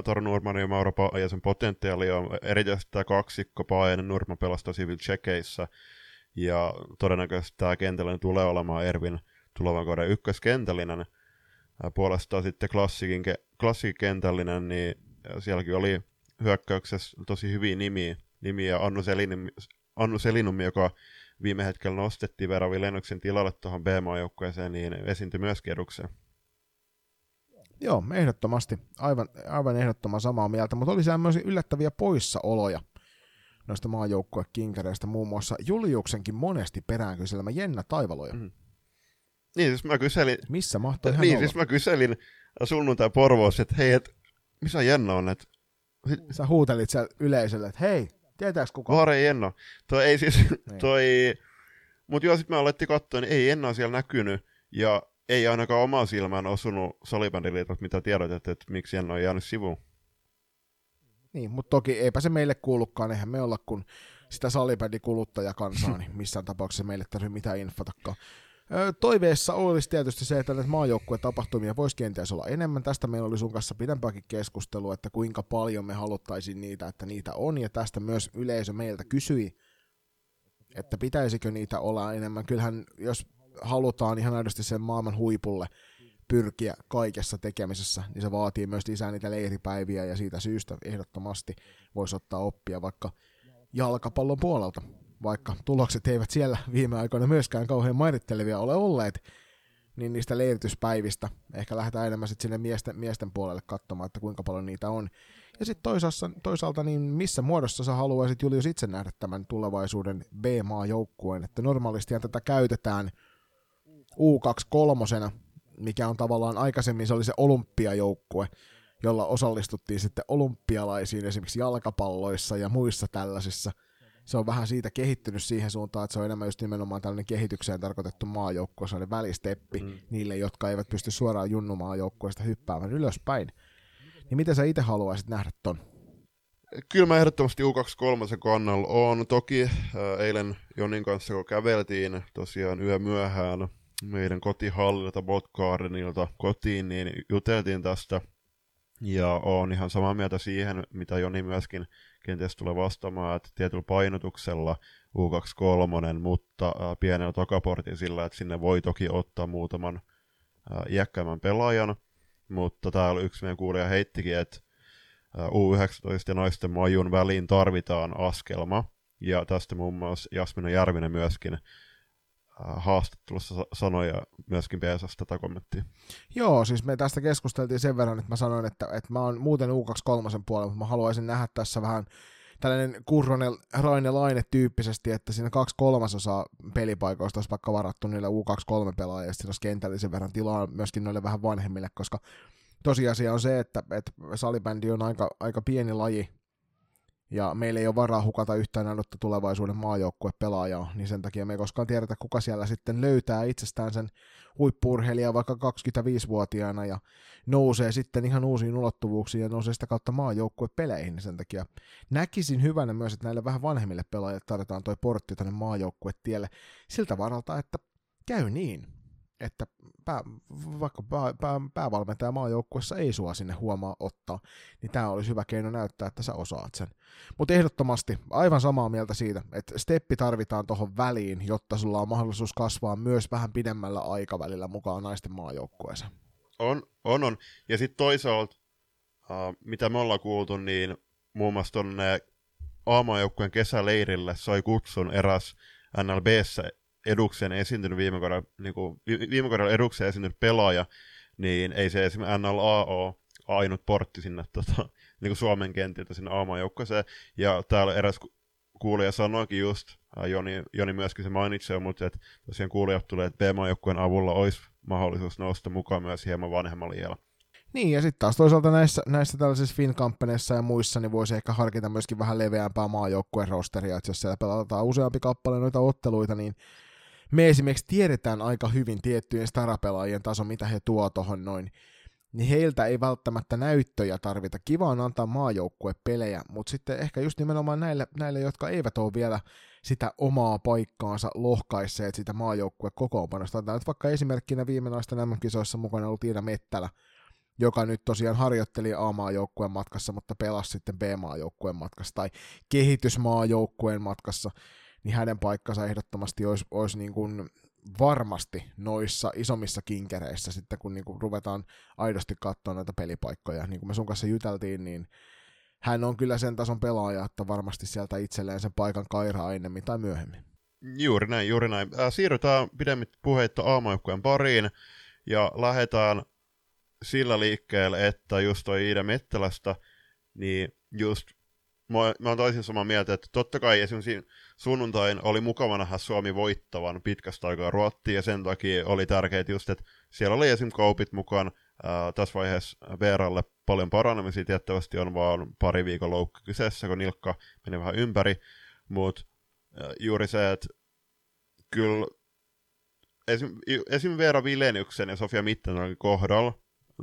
Toro Nurman ja Mauro ja sen potentiaali on. Erityisesti tämä kaksikko Paen Nurma pelastaa Civil Checkeissä, ja todennäköisesti tämä kentällä tulee olemaan Ervin tulevan kauden ykköskentällinen. Puolestaan sitten klassikin, klassikin kentällinen, niin sielläkin oli hyökkäyksessä tosi hyviä nimiä, nimiä Annu, Selinum, Annu Selinum, joka viime hetkellä nostettiin Veravi Lennoksen tilalle tuohon B-maajoukkueeseen, niin esiintyi myös edukseen. Joo, ehdottomasti. Aivan, aivan ehdottoman samaa mieltä, mutta oli siellä myös yllättäviä poissaoloja noista maajoukkuekinkereistä, muun muassa Juliuksenkin monesti peräänkyselemä Jenna Taivaloja. Mm-hmm. Niin, siis mä kyselin... Missä mahtoi hän Niin, olla? siis mä kyselin sunnuntai Porvoossa, että hei, et, missä Jenna on? Et... Sä huutelit siellä yleisölle, että hei, tietääks kuka? Vaare Jenna. Toi ei siis, niin. toi... Mut joo, sit me alettiin katsoa, niin ei Jenna siellä näkynyt, ja ei ainakaan oma silmään osunut salibändiliitot, mitä tiedotet, että miksi Jenna on jäänyt sivuun. Niin, mutta toki eipä se meille kuulukaan, eihän me olla kun sitä salibändikuluttajakansaa, niin missään tapauksessa meille tarvitse mitään infotakaan. Toiveessa olisi tietysti se, että näitä maajoukkuetapahtumia voisi kenties olla enemmän. Tästä meillä oli sun kanssa pidempääkin keskustelua, että kuinka paljon me haluttaisiin niitä, että niitä on, ja tästä myös yleisö meiltä kysyi, että pitäisikö niitä olla enemmän. Kyllähän, jos halutaan ihan aidosti sen maailman huipulle pyrkiä kaikessa tekemisessä, niin se vaatii myös lisää niitä leiripäiviä ja siitä syystä ehdottomasti voisi ottaa oppia vaikka jalkapallon puolelta, vaikka tulokset eivät siellä viime aikoina myöskään kauhean mairittelevia ole olleet, niin niistä leirityspäivistä ehkä lähdetään enemmän sitten sinne miesten, miesten puolelle katsomaan, että kuinka paljon niitä on. Ja sitten toisaalta, toisaalta, niin missä muodossa sä haluaisit Julius itse nähdä tämän tulevaisuuden B-maa-joukkueen, että normaalistihan tätä käytetään U23, mikä on tavallaan aikaisemmin se oli se olympiajoukkue, jolla osallistuttiin sitten olympialaisiin esimerkiksi jalkapalloissa ja muissa tällaisissa. Se on vähän siitä kehittynyt siihen suuntaan, että se on enemmän just nimenomaan tällainen kehitykseen tarkoitettu maajoukkue, se on välisteppi mm. niille, jotka eivät pysty suoraan junnumaa-joukkueesta hyppäämään ylöspäin. Niin miten sä itse haluaisit nähdä ton? Kyllä mä ehdottomasti U23 kannalla on. Toki äh, eilen Jonin kanssa kun käveltiin tosiaan yö myöhään meidän kotihallilta Botgardenilta kotiin, niin juteltiin tästä. Ja on ihan samaa mieltä siihen, mitä Joni myöskin kenties tulee vastaamaan, että tietyllä painotuksella U23, mutta pienellä takaportin sillä, että sinne voi toki ottaa muutaman iäkkäämmän pelaajan, mutta täällä yksi meidän kuulija heittikin, että äh, U19 ja naisten majun väliin tarvitaan askelma, ja tästä muun muassa Jasmina Järvinen myöskin haastattelussa sanoja myöskin PSS tätä kommenttia. Joo, siis me tästä keskusteltiin sen verran, että mä sanoin, että, että mä oon muuten U23 puolella, mutta mä haluaisin nähdä tässä vähän tällainen Kurronen Raine Laine tyyppisesti, että siinä kaksi kolmasosaa pelipaikoista olisi vaikka varattu niille U23-pelaajille, ja sitten olisi kentällisen verran tilaa myöskin noille vähän vanhemmille, koska tosiasia on se, että, että salibändi on aika, aika pieni laji, ja meillä ei ole varaa hukata yhtään ainutta tulevaisuuden maajoukkue pelaajaa, niin sen takia me ei koskaan tiedetä, kuka siellä sitten löytää itsestään sen huippurheilija vaikka 25-vuotiaana ja nousee sitten ihan uusiin ulottuvuuksiin ja nousee sitä kautta maajoukkue peleihin, niin sen takia näkisin hyvänä myös, että näille vähän vanhemmille pelaajille tarjotaan toi portti tänne maajoukkue tielle siltä varalta, että käy niin, että pää, vaikka pää, pää, päävalmentaja maajoukkuessa ei sua sinne huomaa ottaa, niin tämä olisi hyvä keino näyttää, että sä osaat sen. Mutta ehdottomasti aivan samaa mieltä siitä, että steppi tarvitaan tuohon väliin, jotta sulla on mahdollisuus kasvaa myös vähän pidemmällä aikavälillä mukaan naisten maajoukkueeseen. On, on, on. Ja sitten toisaalta, uh, mitä me ollaan kuultu, niin muun muassa tuonne aamajoukkueen kesäleirille sai kutsun eräs NLBssä edukseen esiintynyt viime kaudella, niin kuin, viime kaudella edukseen esiintynyt pelaaja, niin ei se esimerkiksi NLA ole ainut portti sinne (laughs) tota, niin kuin Suomen kentiltä sinne A-maajoukkueeseen. Ja täällä eräs kuulija sanoikin just, Joni, Joni myöskin se mainitsee, mutta että tosiaan kuulijat tulee, että B-maajoukkueen avulla olisi mahdollisuus nousta mukaan myös hieman vanhemmalla iällä. Niin, ja sitten taas toisaalta näissä, näissä tällaisissa fin ja muissa, niin voisi ehkä harkita myöskin vähän leveämpää maajoukkueen rosteria, että jos siellä pelataan useampi kappale noita otteluita, niin me esimerkiksi tiedetään aika hyvin tiettyjen starapelaajien taso, mitä he tuo tuohon noin, niin heiltä ei välttämättä näyttöjä tarvita. Kiva on antaa maajoukkuepelejä, mutta sitten ehkä just nimenomaan näille, näille, jotka eivät ole vielä sitä omaa paikkaansa lohkaisseet sitä maajoukkue kokoonpanosta. Otetaan nyt vaikka esimerkkinä viime naisten MM-kisoissa mukana ollut Iina Mettälä, joka nyt tosiaan harjoitteli A-maajoukkueen matkassa, mutta pelasi sitten B-maajoukkueen matkassa tai kehitysmaajoukkueen matkassa niin hänen paikkansa ehdottomasti olisi, olisi niin kuin varmasti noissa isommissa kinkereissä sitten, kun niin kuin ruvetaan aidosti katsoa näitä pelipaikkoja. Niin kuin me sun kanssa juteltiin, niin hän on kyllä sen tason pelaaja, että varmasti sieltä itselleen sen paikan kairaa ennemmin tai myöhemmin. Juuri näin, juuri näin. Äh, siirrytään pidemmät puheitta aamajoukkueen pariin ja lähdetään sillä liikkeelle, että just toi Iida Mettälästä, niin just mä, mä oon toisin samaa mieltä, että totta kai esimerkiksi sunnuntain oli mukava nähdä Suomi voittavan pitkästä aikaa Ruottiin, ja sen takia oli tärkeää just, että siellä oli esim. Koupit mukaan. Ää, tässä vaiheessa Veeralle paljon paranemisia tiettävästi on vaan pari viikon loukku kyseessä, kun nilkka meni vähän ympäri, mutta juuri se, että kyllä esim. esim. Veera Vileniuksen ja Sofia Mittenen kohdalla,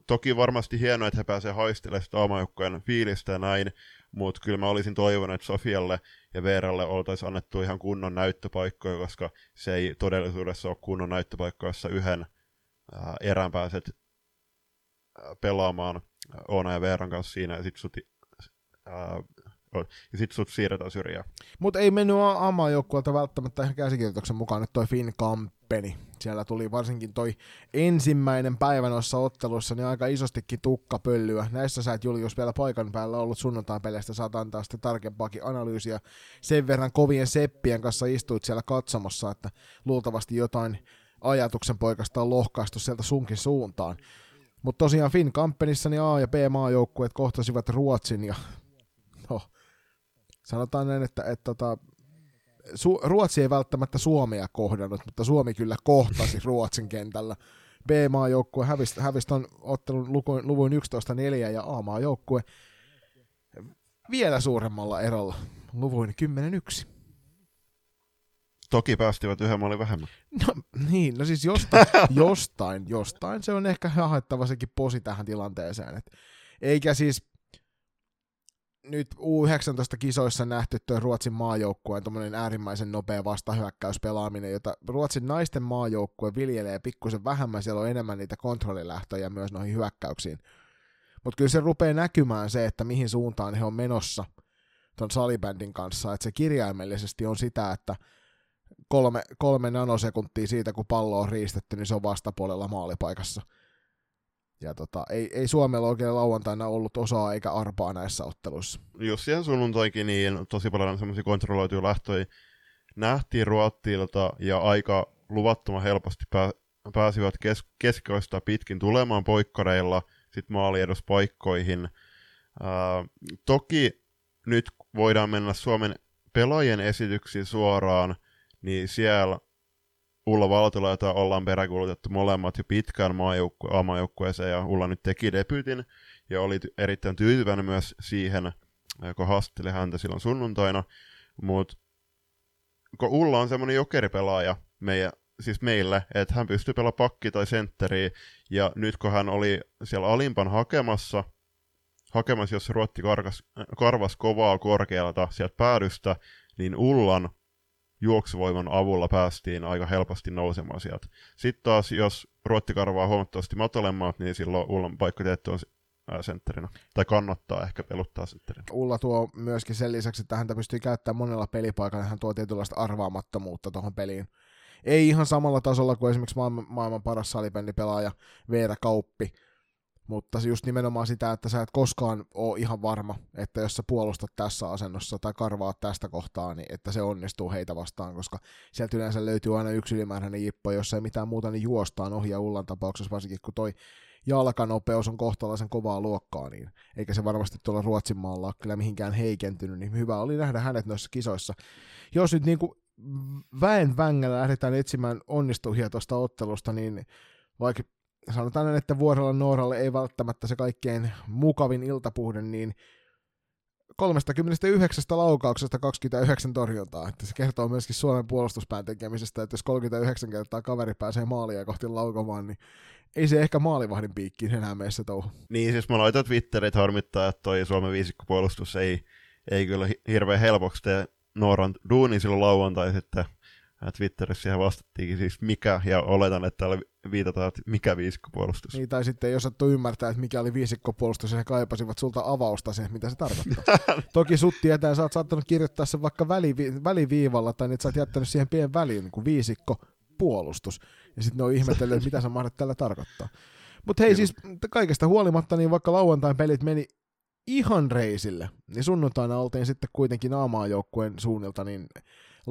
toki varmasti hienoa, että he pääsevät haistelemaan sitä fiilistä ja näin, mutta kyllä mä olisin toivonut, että Sofialle ja Veeralle oltaisiin annettu ihan kunnon näyttöpaikkoja, koska se ei todellisuudessa ole kunnon näyttöpaikka, jossa yhden ää, erään pääset ää, pelaamaan Oona ja Veeran kanssa siinä, ja sitten sut, ja sit sut siirretään syrjään. Mutta ei mennyt AMA-joukkueelta välttämättä ihan käsikirjoituksen mukaan nyt toi Finn Kampeni. Siellä tuli varsinkin toi ensimmäinen päivä noissa otteluissa, niin aika isostikin tukkapöllyä. Näissä sä et Julius vielä paikan päällä ollut sunnuntain peleistä, saat antaa sitten tarkempaakin analyysiä. Sen verran kovien seppien kanssa istuit siellä katsomassa, että luultavasti jotain ajatuksen poikasta on lohkaistu sieltä sunkin suuntaan. Mutta tosiaan Finn Kampenissa niin A- ja B-maajoukkueet kohtasivat Ruotsin ja no, sanotaan näin, että, että, että tota, Su- Ruotsi ei välttämättä Suomea kohdannut, mutta Suomi kyllä kohtasi (laughs) Ruotsin kentällä. B-maajoukkue hävisi, hävisi ton ottelun lukuin, luvuin 11-4 ja A-maajoukkue vielä suuremmalla erolla, luvuin 10-1. Toki päästivät yhden maalin vähemmän. No niin, no siis jostain, (laughs) jostain, jostain se on ehkä haettava sekin posi tähän tilanteeseen. Et, eikä siis nyt U19-kisoissa nähty tuo Ruotsin maajoukkueen äärimmäisen nopea vastahyökkäyspelaaminen, jota Ruotsin naisten maajoukkue viljelee pikkusen vähemmän, siellä on enemmän niitä kontrollilähtöjä myös noihin hyökkäyksiin. Mutta kyllä se rupeaa näkymään se, että mihin suuntaan he on menossa ton salibändin kanssa, että se kirjaimellisesti on sitä, että kolme, kolme nanosekuntia siitä, kun pallo on riistetty, niin se on vastapuolella maalipaikassa. Ja tota, ei, ei Suomella oikein lauantaina ollut osaa eikä arpaa näissä otteluissa. Jos siihen sunnuntoikin, niin tosi paljon semmoisia kontrolloituja lähtöjä nähtiin Ruottilta ja aika luvattoman helposti pää, pääsivät kes, keskikoista pitkin tulemaan poikkareilla sit maalieduspaikkoihin. Ää, toki nyt voidaan mennä Suomen pelaajien esityksiin suoraan, niin siellä Ulla Valtola, jota ollaan peräkulutettu molemmat jo pitkään maajoukkueeseen, ja Ulla nyt teki debyytin, ja oli erittäin tyytyväinen myös siihen, kun haastatteli häntä silloin sunnuntaina, mutta kun Ulla on semmoinen jokeripelaaja meidän, siis meille, että hän pystyy pelaamaan pakki tai sentteriä, ja nyt kun hän oli siellä alimpan hakemassa, hakemassa, jos Ruotti karkas, karvas kovaa korkealta sieltä päädystä, niin Ullan juoksuvoiman avulla päästiin aika helposti nousemaan sieltä. Sitten taas, jos Ruotti karvaa huomattavasti matalemmat, niin silloin Ullan paikka tietty on sentterinä. Tai kannattaa ehkä peluttaa sentterinä. Ulla tuo myöskin sen lisäksi, että häntä pystyy käyttämään monella pelipaikalla, hän tuo tietynlaista arvaamattomuutta tuohon peliin. Ei ihan samalla tasolla kuin esimerkiksi maailman, maailman paras salibändipelaaja Veera Kauppi, mutta just nimenomaan sitä, että sä et koskaan ole ihan varma, että jos sä puolustat tässä asennossa tai karvaat tästä kohtaa, niin että se onnistuu heitä vastaan, koska sieltä yleensä löytyy aina yksi ylimääräinen jippo, jos ei mitään muuta, niin juostaan ohi ja Ullan tapauksessa, varsinkin kun toi jalkanopeus on kohtalaisen kovaa luokkaa, niin eikä se varmasti tuolla Ruotsin maalla kyllä mihinkään heikentynyt, niin hyvä oli nähdä hänet noissa kisoissa. Jos nyt niin kuin väen vängällä lähdetään etsimään onnistujia tuosta ottelusta, niin vaikka sanotaan, että vuorolla Nooralle ei välttämättä se kaikkein mukavin iltapuhde, niin 39 laukauksesta 29 torjuntaa. Että se kertoo myöskin Suomen puolustuspään tekemisestä, että jos 39 kertaa kaveri pääsee maalia kohti laukomaan, niin ei se ehkä maalivahdin piikkiin enää meissä touhu. Niin, siis mä laitan Twitterit harmittaa, että toi Suomen viisikkopuolustus ei, ei kyllä hirveän helpoksi tee Nooran duuni silloin lauantai sitten Twitterissä siihen vastattiinkin siis mikä, ja oletan, että täällä viitataan, että mikä viisikkopuolustus. Niin, tai sitten jos osattu ymmärtää, että mikä oli viisikkopuolustus, ja he kaipasivat sulta avausta siihen, mitä se tarkoittaa. (laughs) Toki sut tietää, sä oot saattanut kirjoittaa sen vaikka välivi- väliviivalla, tai että sä oot jättänyt siihen pienen väliin, niin kuin viisikko puolustus. Ja sitten ne on ihmetellyt, että mitä sä mahdat tällä tarkoittaa. Mutta hei, siis kaikesta huolimatta, niin vaikka lauantain pelit meni ihan reisille, niin sunnuntaina oltiin sitten kuitenkin aamaajoukkueen suunnilta, niin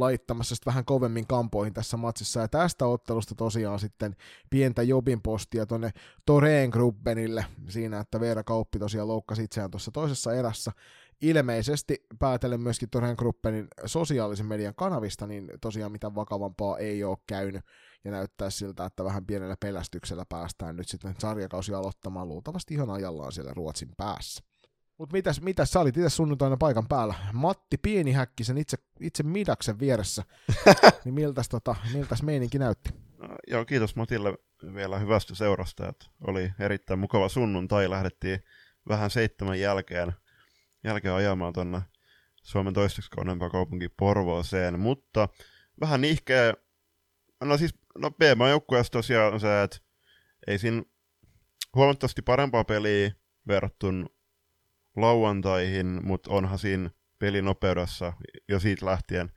laittamassa vähän kovemmin kampoihin tässä matsissa. Ja tästä ottelusta tosiaan sitten pientä jobin postia tuonne Toreen Grubbenille siinä, että Veera Kauppi tosiaan loukkasi itseään tuossa toisessa erässä. Ilmeisesti päätellen myöskin Toreen Gruppenin sosiaalisen median kanavista, niin tosiaan mitä vakavampaa ei ole käynyt ja näyttää siltä, että vähän pienellä pelästyksellä päästään nyt sitten sarjakausi aloittamaan luultavasti ihan ajallaan siellä Ruotsin päässä. Mutta mitäs, mitäs sä olit itse sunnuntaina paikan päällä? Matti Pienihäkkisen itse, itse Midaksen vieressä. (laughs) niin miltäs, tota, miltäs meininki näytti? No, joo, kiitos Matille vielä hyvästä seurasta. Että oli erittäin mukava sunnuntai. Lähdettiin vähän seitsemän jälkeen, jälkeen ajamaan tuonne Suomen toiseksi kauneimpaan kaupunki Porvooseen, mutta vähän nihkeä. No siis, no B-maa tosiaan se, että ei siinä huomattavasti parempaa peliä verrattuna lauantaihin, mutta onhan siinä pelinopeudessa jo siitä lähtien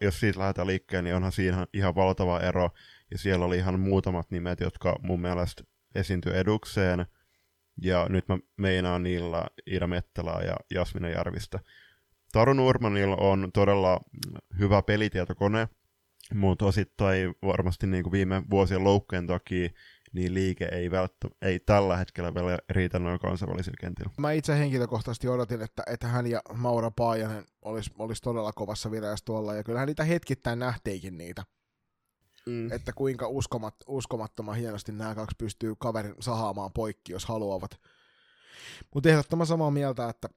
jos siitä lähdetään liikkeelle, niin onhan siinä ihan valtava ero. Ja siellä oli ihan muutamat nimet, jotka mun mielestä esiintyi edukseen. Ja nyt mä meinaan niillä Ida Mettelää ja Jasmina Järvistä. Taru Nurmanilla on todella hyvä pelitietokone, mutta osittain varmasti niin kuin viime vuosien loukkujen takia niin liike ei, välttä, ei tällä hetkellä vielä riitä noin kansainvälisillä kentillä. Mä itse henkilökohtaisesti odotin, että, että hän ja Maura Paajanen olisi olis todella kovassa vireessä tuolla, ja kyllähän niitä hetkittäin nähteikin niitä. Mm. Että kuinka uskomat, uskomattoman hienosti nämä kaksi pystyy kaverin sahaamaan poikki, jos haluavat. Mutta ehdottoman samaa mieltä, että,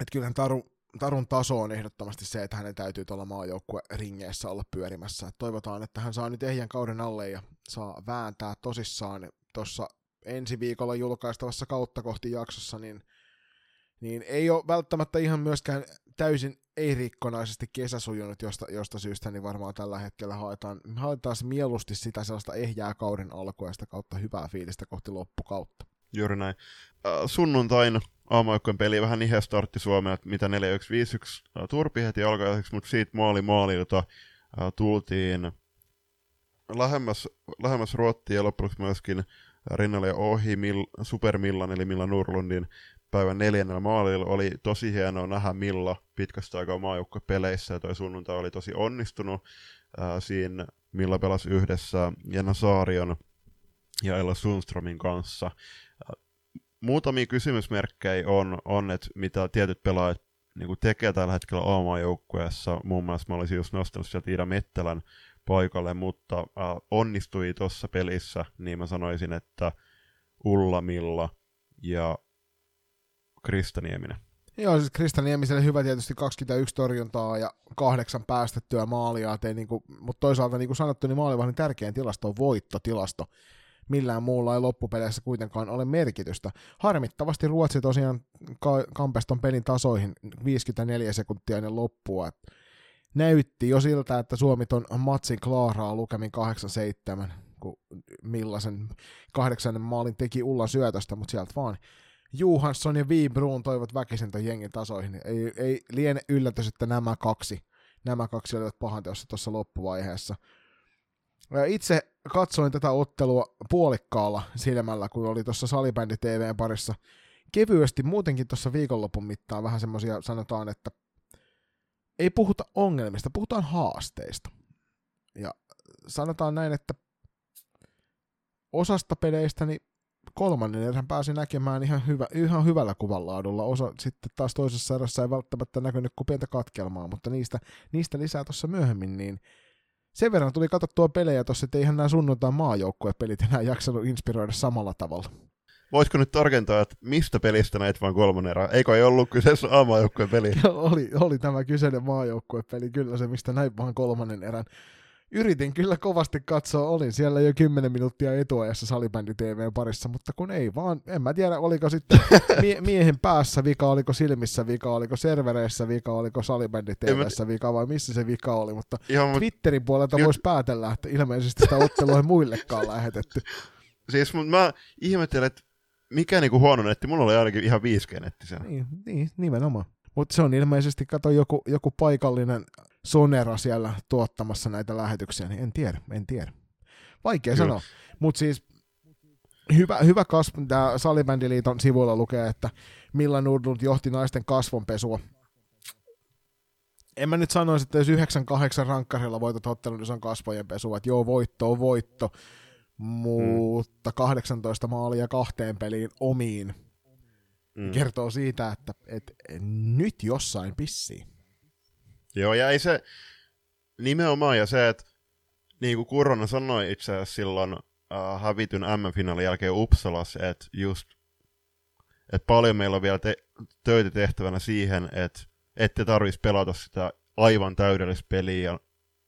että kyllähän Taru, Tarun taso on ehdottomasti se, että hänen täytyy tuolla maajoukkue ringeissä olla pyörimässä. Toivotaan, että hän saa nyt ehjän kauden alle ja saa vääntää tosissaan tuossa ensi viikolla julkaistavassa kautta kohti jaksossa, niin, niin ei ole välttämättä ihan myöskään täysin ei-rikkonaisesti kesä sujunut josta, josta syystä, niin varmaan tällä hetkellä haetaan, haetaan mieluusti sitä sellaista ehjää kauden sitä kautta hyvää fiilistä kohti loppukautta. Juuri näin. Äh, sunnuntaina aamujoukkojen peli vähän nihe startti Suomeen, että mitä 4151 äh, turpi heti alkaiseksi, mutta siitä maali maalilta äh, tultiin lähemmäs, lähemmäs Ruottia ja loppuksi myöskin rinnalle ohi Mil, Super Millan eli Milla Nurlundin päivän neljännellä maalilla. Oli tosi hienoa nähdä Milla pitkästä aikaa peleissä ja toi sunnuntai oli tosi onnistunut. Ää, siinä Milla pelasi yhdessä Jenna Saarion ja Ella Sundströmin kanssa. Muutamia kysymysmerkkejä on, on että mitä tietyt pelaajat niin tekee tällä hetkellä A-maajoukkueessa. Muun muassa mä olisin just nostanut sieltä Ida Mettelän paikalle, mutta äh, onnistui tuossa pelissä, niin mä sanoisin, että Ulla Milla ja Krista Nieminen. Joo, siis Krista Niemiselle hyvä tietysti 21 torjuntaa ja kahdeksan päästettyä maalia, niin kuin, mutta toisaalta niin kuin sanottu, niin maalivahdin tärkein tilasto on voittotilasto. Millään muulla ei loppupeleissä kuitenkaan ole merkitystä. Harmittavasti Ruotsi tosiaan ka- kampeston pelin tasoihin 54 sekuntia ennen loppua. Et näytti jo siltä, että Suomi ton matsin klaaraa lukemin 8-7, kun millaisen kahdeksannen maalin teki Ulla syötöstä, mutta sieltä vaan Johansson ja Wibruun toivat väkisin ton jengin tasoihin. Ei, ei liene yllätys, että nämä kaksi, nämä kaksi olivat pahanteossa tuossa loppuvaiheessa. Itse katsoin tätä ottelua puolikkaalla silmällä, kun oli tuossa salibändi TVn parissa kevyesti muutenkin tuossa viikonlopun mittaan vähän semmoisia, sanotaan, että ei puhuta ongelmista, puhutaan haasteista. Ja sanotaan näin, että osasta peleistä niin kolmannen erän pääsi näkemään ihan, hyvä, ihan hyvällä kuvanlaadulla. Osa sitten taas toisessa erässä ei välttämättä näkynyt kuin pientä katkelmaa, mutta niistä, niistä lisää tuossa myöhemmin, niin sen verran tuli katsottua pelejä tuossa, että eihän nämä sunnuntain maajoukkuepelit enää jaksanut inspiroida samalla tavalla. Voisiko nyt tarkentaa, että mistä pelistä näitä vain kolmannen erää? Eikö ei ollut kyseessä A-maajoukkueen peli? (laughs) oli, oli tämä kyseinen maajoukkuepeli, kyllä se, mistä näin vaan kolmannen erän yritin kyllä kovasti katsoa, olin siellä jo 10 minuuttia etuajassa salibändi TV parissa, mutta kun ei vaan, en mä tiedä oliko sitten (laughs) mie- miehen päässä vika, oliko silmissä vika, oliko servereissä vika, oliko salibändi TVssä vika vai missä se vika oli, mutta Ihan, Twitterin puolelta voisi päätellä, että ilmeisesti sitä ottelua ei muillekaan (laughs) lähetetty. Siis mä ihmettelen, että mikä niinku huono netti, mulla oli ainakin ihan 5G-netti siellä. Niin, niin nimenomaan. Mutta se on ilmeisesti, kato, joku, joku paikallinen Sonera siellä tuottamassa näitä lähetyksiä, niin en tiedä, en tiedä. Vaikea Kyllä. sanoa, mutta siis hyvä, hyvä kasvu, tämä Salibändiliiton sivuilla lukee, että Milla Nurdlund johti naisten kasvonpesua. En mä nyt sanoisi, että jos 9-8 rankkarilla voitat ottelun, niin se on kasvojen pesua, että joo, voitto on voitto, mutta mm. 18 maalia kahteen peliin omiin mm. kertoo siitä, että et, nyt jossain pissii. Joo, ja ei se nimenomaan, ja se, että niin kuin Kurronen sanoi itse asiassa silloin uh, hävityn M-finaalin jälkeen Uppsalassa, että just, että paljon meillä on vielä te- töitä tehtävänä siihen, että ette tarvitsisi pelata sitä aivan täydellistä peliä ja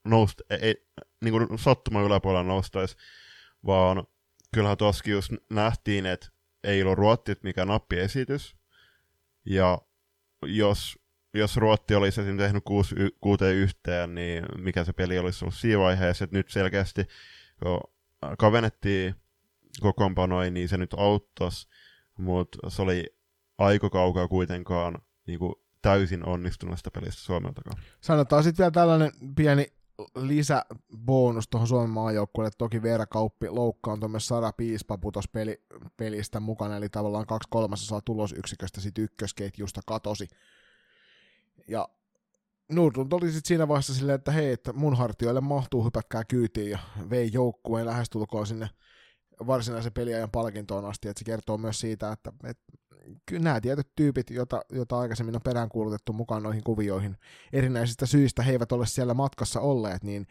nousta, ei, e, niin kuin sattuman yläpuolella noustaisi, vaan kyllähän tuossakin just nähtiin, että ei ollut ruottit mikä nappiesitys, ja jos jos Ruotti olisi esimerkiksi tehnyt kuusi, kuuteen yhteen, niin mikä se peli olisi ollut siinä vaiheessa, että nyt selkeästi kun kavennettiin kokoonpanoja, niin se nyt auttaisi, mutta se oli aika kaukaa kuitenkaan niin kuin täysin onnistuneesta pelistä Suomeltakaan. Sanotaan sitten vielä tällainen pieni lisäbonus tuohon Suomen maajoukkueelle. Toki Veera Kauppi loukkaantui myös Sara Piispa putos peli, pelistä mukana, eli tavallaan kaksi kolmasosaa tulosyksiköstä sit ykkösketjusta katosi. Ja Nordlund oli sitten siinä vaiheessa silleen, että hei, että mun hartioille mahtuu, hypätkää kyytiin ja vei joukkueen lähestulkoon sinne varsinaisen peliajan palkintoon asti, että se kertoo myös siitä, että, että kyllä nämä tietyt tyypit, joita, joita aikaisemmin on peräänkuulutettu mukaan noihin kuvioihin, erinäisistä syistä he eivät ole siellä matkassa olleet, niin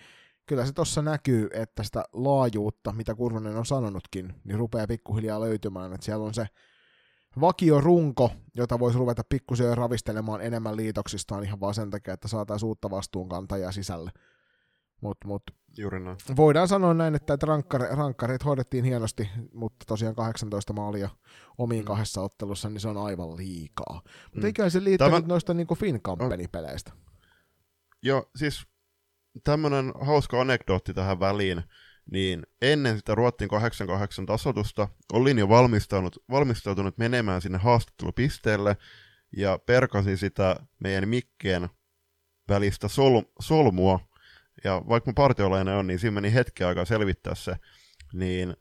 kyllä se tuossa näkyy, että sitä laajuutta, mitä Kurvonen on sanonutkin, niin rupeaa pikkuhiljaa löytymään, että siellä on se vakiorunko, jota voisi ruveta pikkusen ravistelemaan enemmän liitoksistaan ihan vaan sen takia, että saataisiin uutta vastuunkantajaa sisälle. Mut, mut, Juuri näin. Voidaan sanoa näin, että, että rankkare, rankkareet hoidettiin hienosti, mutta tosiaan 18 maalia omiin mm. kahdessa ottelussa, niin se on aivan liikaa. Mutta mm. eiköhän se liittynyt Tämä... noista niin Fin Company-peleistä. Joo, siis tämmöinen hauska anekdootti tähän väliin, niin ennen sitä Ruotsin 88 tasotusta olin jo valmistautunut, valmistautunut menemään sinne haastattelupisteelle ja perkasin sitä meidän mikkeen välistä sol, solmua, ja vaikka mun partiolainen on, niin siinä meni hetki aikaa selvittää se, niin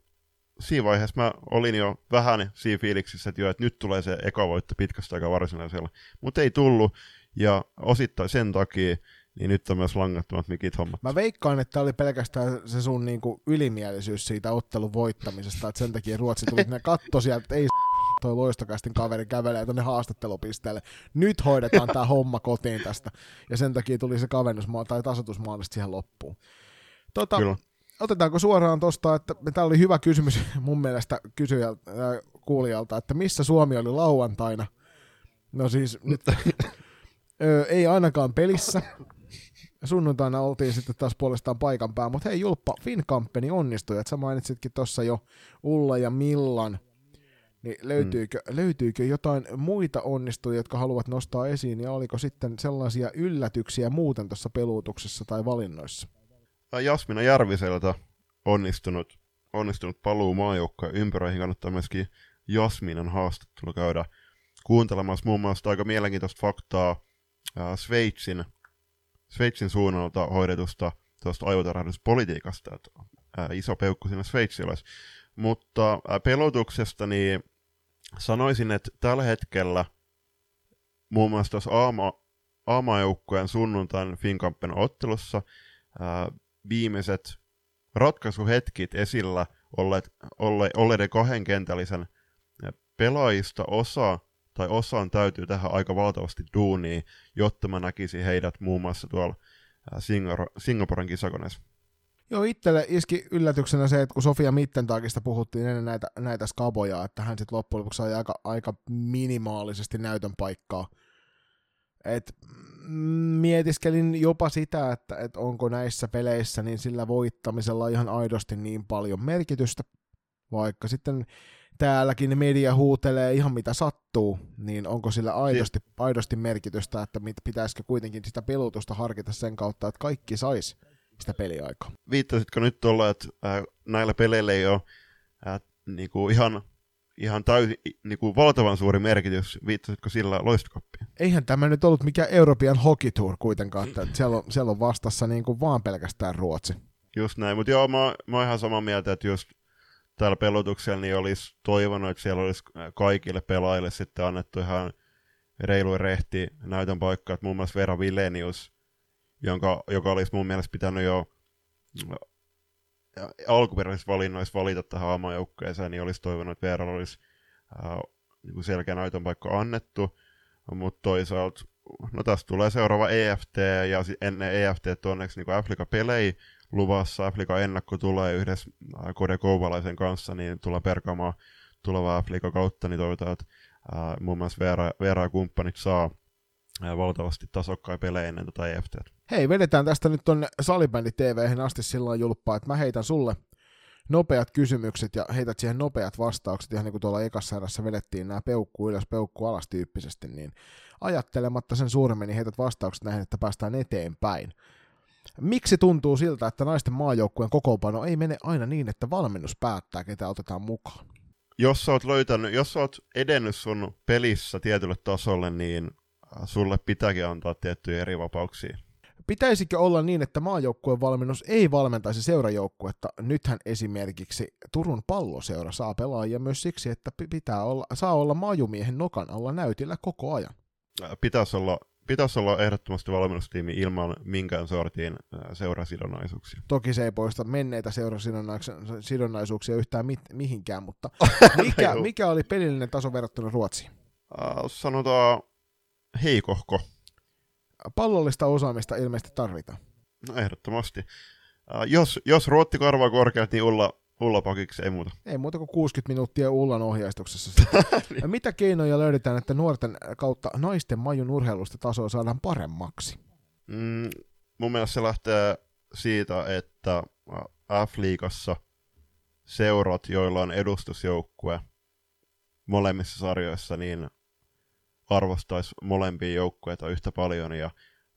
siinä vaiheessa mä olin jo vähän siinä fiiliksissä, että, jo, että nyt tulee se eka voitto pitkästä aikaa varsinaisella, mutta ei tullut, ja osittain sen takia, niin nyt on myös langattomat mikit hommat. Mä veikkaan, että oli pelkästään se sun niinku ylimielisyys siitä ottelun voittamisesta, että sen takia Ruotsi tuli sinne katto sieltä, että ei toi loistokastin kaveri kävelee tuonne haastattelupisteelle. Nyt hoidetaan tämä homma kotiin tästä. Ja sen takia tuli se kavennusmaa tai tasoitusmaalista siihen loppuun. Tota, Kyllä. Otetaanko suoraan tuosta, että tämä oli hyvä kysymys (laughs) mun mielestä kysyjältä, äh, kuulijalta, että missä Suomi oli lauantaina? No siis nyt (laughs) ö, ei ainakaan pelissä. Sunnuntaina oltiin sitten taas puolestaan paikan päällä, mutta hei Julppa, Finkampeni onnistui, että sä mainitsitkin tuossa jo Ulla ja Millan niin löytyykö, mm. löytyykö jotain muita onnistujia, jotka haluat nostaa esiin, ja oliko sitten sellaisia yllätyksiä muuten tuossa peluutuksessa tai valinnoissa? Jasmina Järviseltä onnistunut, onnistunut paluu maajoukkojen ympyröihin. Kannattaa myöskin Jasminan haastattelu käydä kuuntelemassa muun muassa aika mielenkiintoista faktaa Sveitsin, Sveitsin suunnalta hoidetusta tuosta aivotarhahduspolitiikasta, että äh, iso peukku siinä sveitsiläis. Mutta äh, pelotuksesta niin sanoisin, että tällä hetkellä muun muassa tuossa aama, aamajoukkueen sunnuntain Finkampen ottelussa ää, viimeiset ratkaisuhetkit esillä olleet, olle, olleiden kahden kentällisen pelaajista osa tai osaan täytyy tehdä aika valtavasti duunia, jotta mä näkisin heidät muun muassa tuolla Singaporen kisakoneessa. Joo, itselle iski yllätyksenä se, että kun Sofia Mittentagista puhuttiin ennen näitä, näitä skaboja, että hän sitten loppujen lopuksi sai aika, aika minimaalisesti näytön paikkaa. Et mietiskelin jopa sitä, että, että onko näissä peleissä niin sillä voittamisella ihan aidosti niin paljon merkitystä, vaikka sitten täälläkin media huutelee ihan mitä sattuu, niin onko sillä aidosti, aidosti merkitystä, että pitäisikö kuitenkin sitä pelutusta harkita sen kautta, että kaikki sais sitä peliaikaa. Viittasitko nyt tuolla, että äh, näillä peleillä ei ole äh, niinku ihan, ihan täysin, niinku valtavan suuri merkitys. Viittasitko sillä loistokappiin? Eihän tämä nyt ollut mikään European Hockey Tour kuitenkaan, että siellä on, siellä on vastassa niinku vaan pelkästään Ruotsi. Just näin, mutta joo, mä, mä oon ihan samaa mieltä, että just täällä pelotuksella niin olisi toivonut, että siellä olisi kaikille pelaajille sitten annettu ihan reilu rehti näytön paikka, että muun muassa Vera Vilenius jonka, joka olisi mun mielestä pitänyt jo alkuperäisissä valinnoissa valita tähän aamajoukkueeseen, niin olisi toivonut, että Veeralla olisi äh, niin selkeä näytön paikka annettu, mutta toisaalta no tästä tulee seuraava EFT, ja ennen EFT onneksi niin Afrika-pelejä luvassa, Afrika ennakko tulee yhdessä Kode Kouvalaisen kanssa, niin tullaan perkaamaan tulevaa Afrika kautta, niin toivotaan, että äh, muun muassa Veera, Veera kumppanit saa äh, valtavasti tasokkaita pelejä ennen tätä EFT. Hei, vedetään tästä nyt tonne Salibändi TV:hen asti sillä julppaa, että mä heitän sulle nopeat kysymykset ja heität siihen nopeat vastaukset, ihan niin kuin tuolla ekassa erässä vedettiin nämä peukku ylös, peukku alas tyyppisesti, niin ajattelematta sen suuremmin, niin heität vastaukset näihin, että päästään eteenpäin. Miksi tuntuu siltä, että naisten maajoukkueen kokoonpano ei mene aina niin, että valmennus päättää, ketä otetaan mukaan? Jos sä oot löytänyt, jos sä oot edennyt sun pelissä tietylle tasolle, niin sulle pitääkin antaa tiettyjä eri vapauksia. Pitäisikö olla niin, että maajoukkueen valmennus ei valmentaisi seurajoukkuetta? Nythän esimerkiksi Turun palloseura saa pelaajia myös siksi, että pitää olla, saa olla maajumiehen nokan alla näytillä koko ajan. Pitäisi olla, pitäisi olla ehdottomasti valmennustiimi ilman minkään sortin seurasidonnaisuuksia. Toki se ei poista menneitä seurasidonnaisuuksia yhtään mit, mihinkään, mutta (laughs) mikä, mikä oli pelillinen taso verrattuna Ruotsiin? Äh, sanotaan heikohko pallollista osaamista ilmeisesti tarvitaan. No ehdottomasti. Uh, jos, jos Ruotti karvaa korkeat, niin Ulla, Ulla pakiksi, ei muuta. Ei muuta kuin 60 minuuttia Ullan ohjeistuksessa. (laughs) niin. Mitä keinoja löydetään, että nuorten kautta naisten majun urheilusta tasoa saadaan paremmaksi? Mm, mun mielestä se lähtee siitä, että F-liigassa seurat, joilla on edustusjoukkue molemmissa sarjoissa, niin arvostaisi molempia joukkueita yhtä paljon ja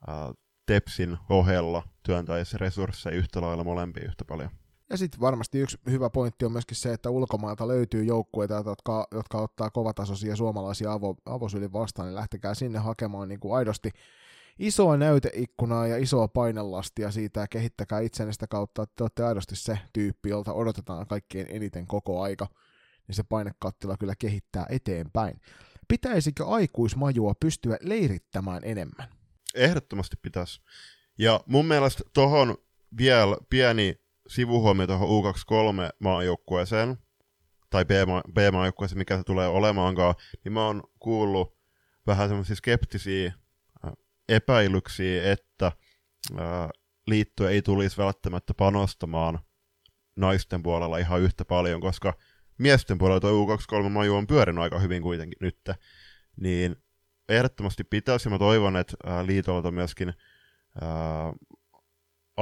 ää, Tepsin ohella työntäisi resursseja yhtä lailla molempia yhtä paljon. Ja sitten varmasti yksi hyvä pointti on myöskin se, että ulkomailta löytyy joukkueita, jotka, jotka ottaa kovatasoisia suomalaisia avo, avosylin vastaan, niin lähtekää sinne hakemaan niin kuin aidosti isoa näyteikkunaa ja isoa painelastia siitä ja kehittäkää itsenne sitä kautta, että te olette aidosti se tyyppi, jolta odotetaan kaikkein eniten koko aika, niin se painekattila kyllä kehittää eteenpäin pitäisikö aikuismajua pystyä leirittämään enemmän? Ehdottomasti pitäisi. Ja mun mielestä tuohon vielä pieni sivuhuomio tuohon U23 maajoukkueeseen, tai B-maajoukkueeseen, mikä se tulee olemaankaan, niin mä oon kuullut vähän semmoisia skeptisiä äh, epäilyksiä, että äh, liitto ei tulisi välttämättä panostamaan naisten puolella ihan yhtä paljon, koska – miesten puolella tuo U23 maju on pyörinyt aika hyvin kuitenkin nyt, niin ehdottomasti pitäisi, ja mä toivon, että ää, liitolta myöskin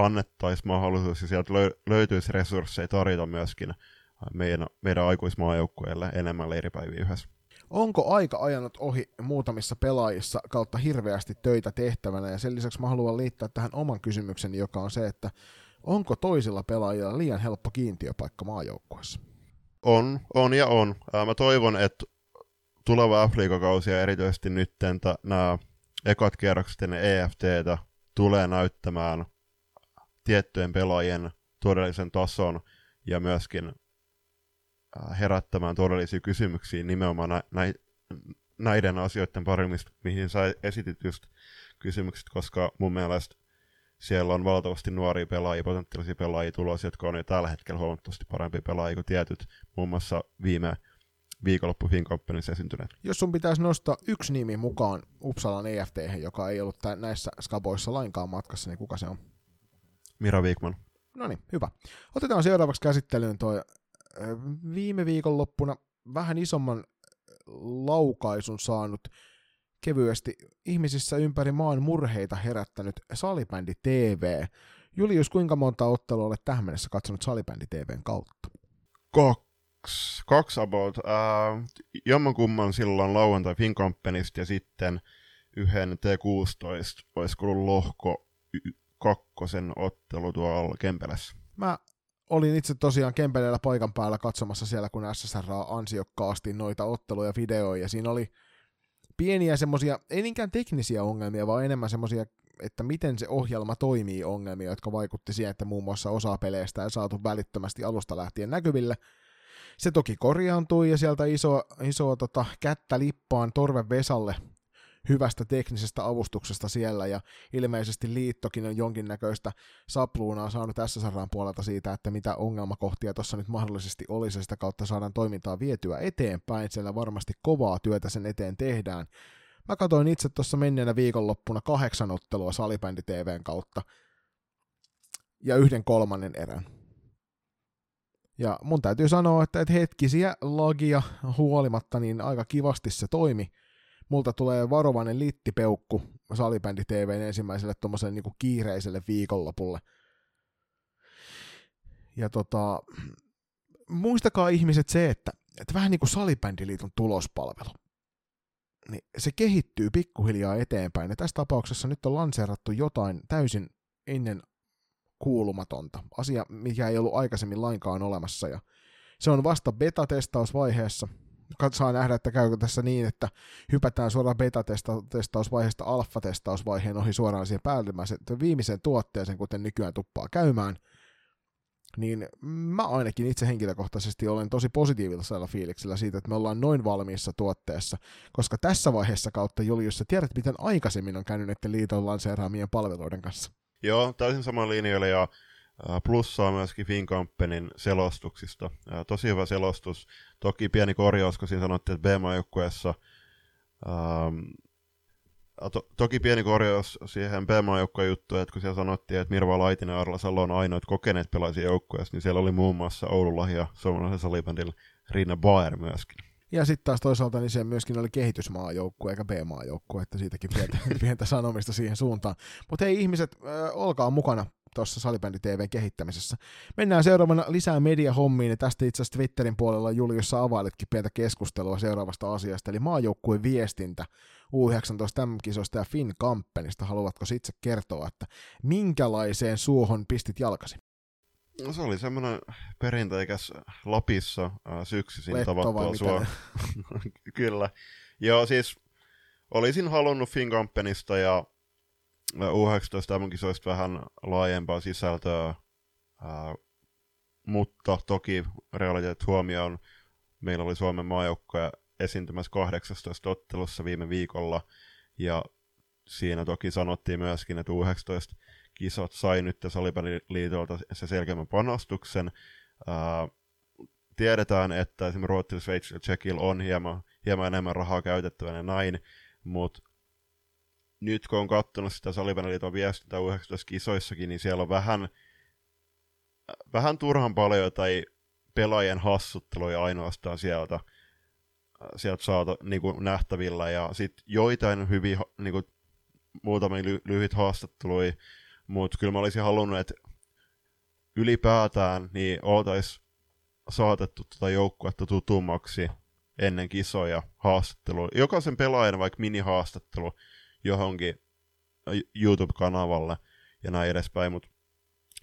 annettaisiin mahdollisuus, ja sieltä löytyisi resursseja tarjota myöskin meidän, meidän aikuismaajoukkueelle enemmän leiripäiviä yhdessä. Onko aika ajanut ohi muutamissa pelaajissa kautta hirveästi töitä tehtävänä, ja sen lisäksi mä haluan liittää tähän oman kysymykseni, joka on se, että onko toisilla pelaajilla liian helppo kiintiöpaikka maajoukkueessa? On, on ja on. Mä toivon, että tuleva f kausi ja erityisesti nyt nämä ekat kierrokset ennen EFTtä tulee näyttämään tiettyjen pelaajien todellisen tason ja myöskin herättämään todellisia kysymyksiä nimenomaan nä- nä- näiden asioiden parimista, mihin sä esitit just kysymykset, koska mun mielestä siellä on valtavasti nuoria pelaajia, potentiaalisia pelaajia tulossa, jotka on jo tällä hetkellä huomattavasti parempia pelaajia kuin tietyt, muun muassa viime viikonloppu Fincompanyssa esiintyneet. Jos sun pitäisi nostaa yksi nimi mukaan Uppsalan EFT, joka ei ollut näissä skaboissa lainkaan matkassa, niin kuka se on? Mira Wigman. No niin, hyvä. Otetaan seuraavaksi käsittelyyn tuo viime viikonloppuna vähän isomman laukaisun saanut kevyesti ihmisissä ympäri maan murheita herättänyt Salibändi TV. Julius, kuinka monta ottelua olet tähän mennessä katsonut Salibändi TVn kautta? Kaksi. Kaksi about. Äh, jommankumman silloin lauantai Fincompanysta ja sitten yhden T16, olisiko ollut lohko y- kakkosen ottelu tuolla Kempelässä. Mä olin itse tosiaan Kempeleellä paikan päällä katsomassa siellä, kun SSR ansiokkaasti noita otteluja videoja, ja siinä oli pieniä semmoisia, ei niinkään teknisiä ongelmia, vaan enemmän semmoisia, että miten se ohjelma toimii ongelmia, jotka vaikutti siihen, että muun muassa osa peleistä ei saatu välittömästi alusta lähtien näkyville. Se toki korjaantui ja sieltä iso, iso tota, kättä lippaan Torve Vesalle hyvästä teknisestä avustuksesta siellä, ja ilmeisesti liittokin on jonkinnäköistä sapluunaa saanut sarran puolelta siitä, että mitä ongelmakohtia tuossa nyt mahdollisesti olisi, ja sitä kautta saadaan toimintaa vietyä eteenpäin, siellä varmasti kovaa työtä sen eteen tehdään. Mä katsoin itse tuossa menneenä viikonloppuna kahdeksan ottelua Salibändi TVn kautta, ja yhden kolmannen erän. Ja mun täytyy sanoa, että hetkisiä lagia huolimatta, niin aika kivasti se toimi multa tulee varovainen littipeukku Salibändi TVn ensimmäiselle tuommoiselle niin kiireiselle viikonlopulle. Ja tota, muistakaa ihmiset se, että, että vähän niin kuin Salibändiliiton tulospalvelu, niin se kehittyy pikkuhiljaa eteenpäin. Ja tässä tapauksessa nyt on lanseerattu jotain täysin ennen kuulumatonta. Asia, mikä ei ollut aikaisemmin lainkaan olemassa. Ja se on vasta beta-testausvaiheessa, saa nähdä, että käykö tässä niin, että hypätään suoraan beta-testausvaiheesta alfa-testausvaiheen ohi suoraan siihen päällimmäiseen, viimeiseen tuotteeseen, kuten nykyään tuppaa käymään, niin mä ainakin itse henkilökohtaisesti olen tosi positiivisella fiiliksellä siitä, että me ollaan noin valmiissa tuotteessa, koska tässä vaiheessa kautta Julius, sä tiedät, miten aikaisemmin on käynyt näiden liiton lanseeraamien palveluiden kanssa. Joo, täysin sama linjoilla ja plussaa myöskin Finkampenin selostuksista. Tosi hyvä selostus. Toki pieni korjaus, kun siinä sanottiin, että B-maajoukkueessa to, toki pieni korjaus siihen B-maajoukkueen juttuun, että kun siellä sanottiin, että Mirva Laitinen ja Arla Salo on ainoat kokeneet pelaajia joukkueessa, niin siellä oli muun muassa Oulun lahja suomalaisen salibändillä Riina Baer myöskin. Ja sitten taas toisaalta niin se myöskin oli kehitysmaajoukkue eikä B-maajoukkue, että siitäkin pientä, (laughs) pientä sanomista siihen suuntaan. Mutta hei ihmiset, äh, olkaa mukana tuossa Salibändi TVn kehittämisessä. Mennään seuraavana lisää mediahommiin, ja tästä itse asiassa Twitterin puolella Juliussa availitkin pientä keskustelua seuraavasta asiasta, eli maajoukkueen viestintä U19 M-kisoista ja Finn Kampenista. Haluatko itse kertoa, että minkälaiseen suohon pistit jalkasi? No se oli semmoinen perinteikäs Lapissa äh, syksyisin tavattua sua. (laughs) Kyllä. Joo, siis olisin halunnut Finn Kampenista ja U19 MM-kisoista vähän laajempaa sisältöä, ää, mutta toki realiteet huomioon meillä oli Suomen maajoukkoja esiintymässä 18 ottelussa viime viikolla, ja siinä toki sanottiin myöskin, että U19 kisat sai nyt Salibändiliitolta se selkeämmän panostuksen. Ää, tiedetään, että esimerkiksi Ruotsilla, Sveitsillä ja Tsekillä on hieman, hieman enemmän rahaa käytettävänä näin, mutta nyt kun on katsonut sitä Salibäniliiton viestintä U19-kisoissakin, niin siellä on vähän, vähän turhan paljon tai pelaajien hassutteluja ainoastaan sieltä, sieltä saata niin kuin nähtävillä, ja sitten joitain hyvin, niin kuin, muutamia ly- lyhyt haastatteluja, mutta kyllä mä olisin halunnut, että ylipäätään niin oltaisiin saatettu tätä joukkuetta tutummaksi ennen kisoja haastattelua. Jokaisen pelaajan vaikka mini-haastattelu, johonkin YouTube-kanavalle ja näin edespäin, mutta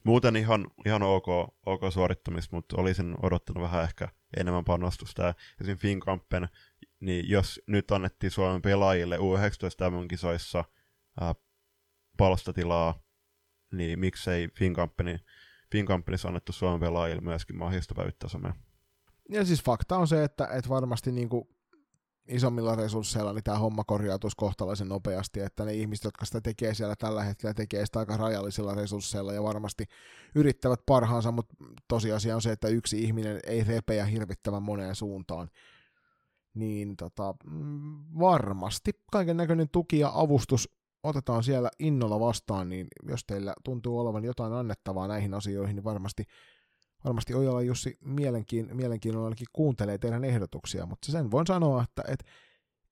muuten ihan, ihan ok, ok suorittamista, mutta olisin odottanut vähän ehkä enemmän panostusta. Ja esim. Finkampen, niin jos nyt annettiin Suomen pelaajille U19 kisoissa ää, palstatilaa, niin miksei Finkampeni, Finkampenissa annettu Suomen pelaajille myöskin mahdollista päivittäisemmä. Ja siis fakta on se, että, että varmasti niin kuin isommilla resursseilla niin tämä homma korjautuisi kohtalaisen nopeasti, että ne ihmiset, jotka sitä tekee siellä tällä hetkellä, tekee sitä aika rajallisilla resursseilla ja varmasti yrittävät parhaansa, mutta tosiasia on se, että yksi ihminen ei repeä hirvittävän moneen suuntaan. Niin tota, mm, varmasti kaiken näköinen tuki ja avustus otetaan siellä innolla vastaan, niin jos teillä tuntuu olevan jotain annettavaa näihin asioihin, niin varmasti varmasti Ojala Jussi mielenkiin, mielenkiinnolla ainakin kuuntelee teidän ehdotuksia, mutta sen voin sanoa, että et,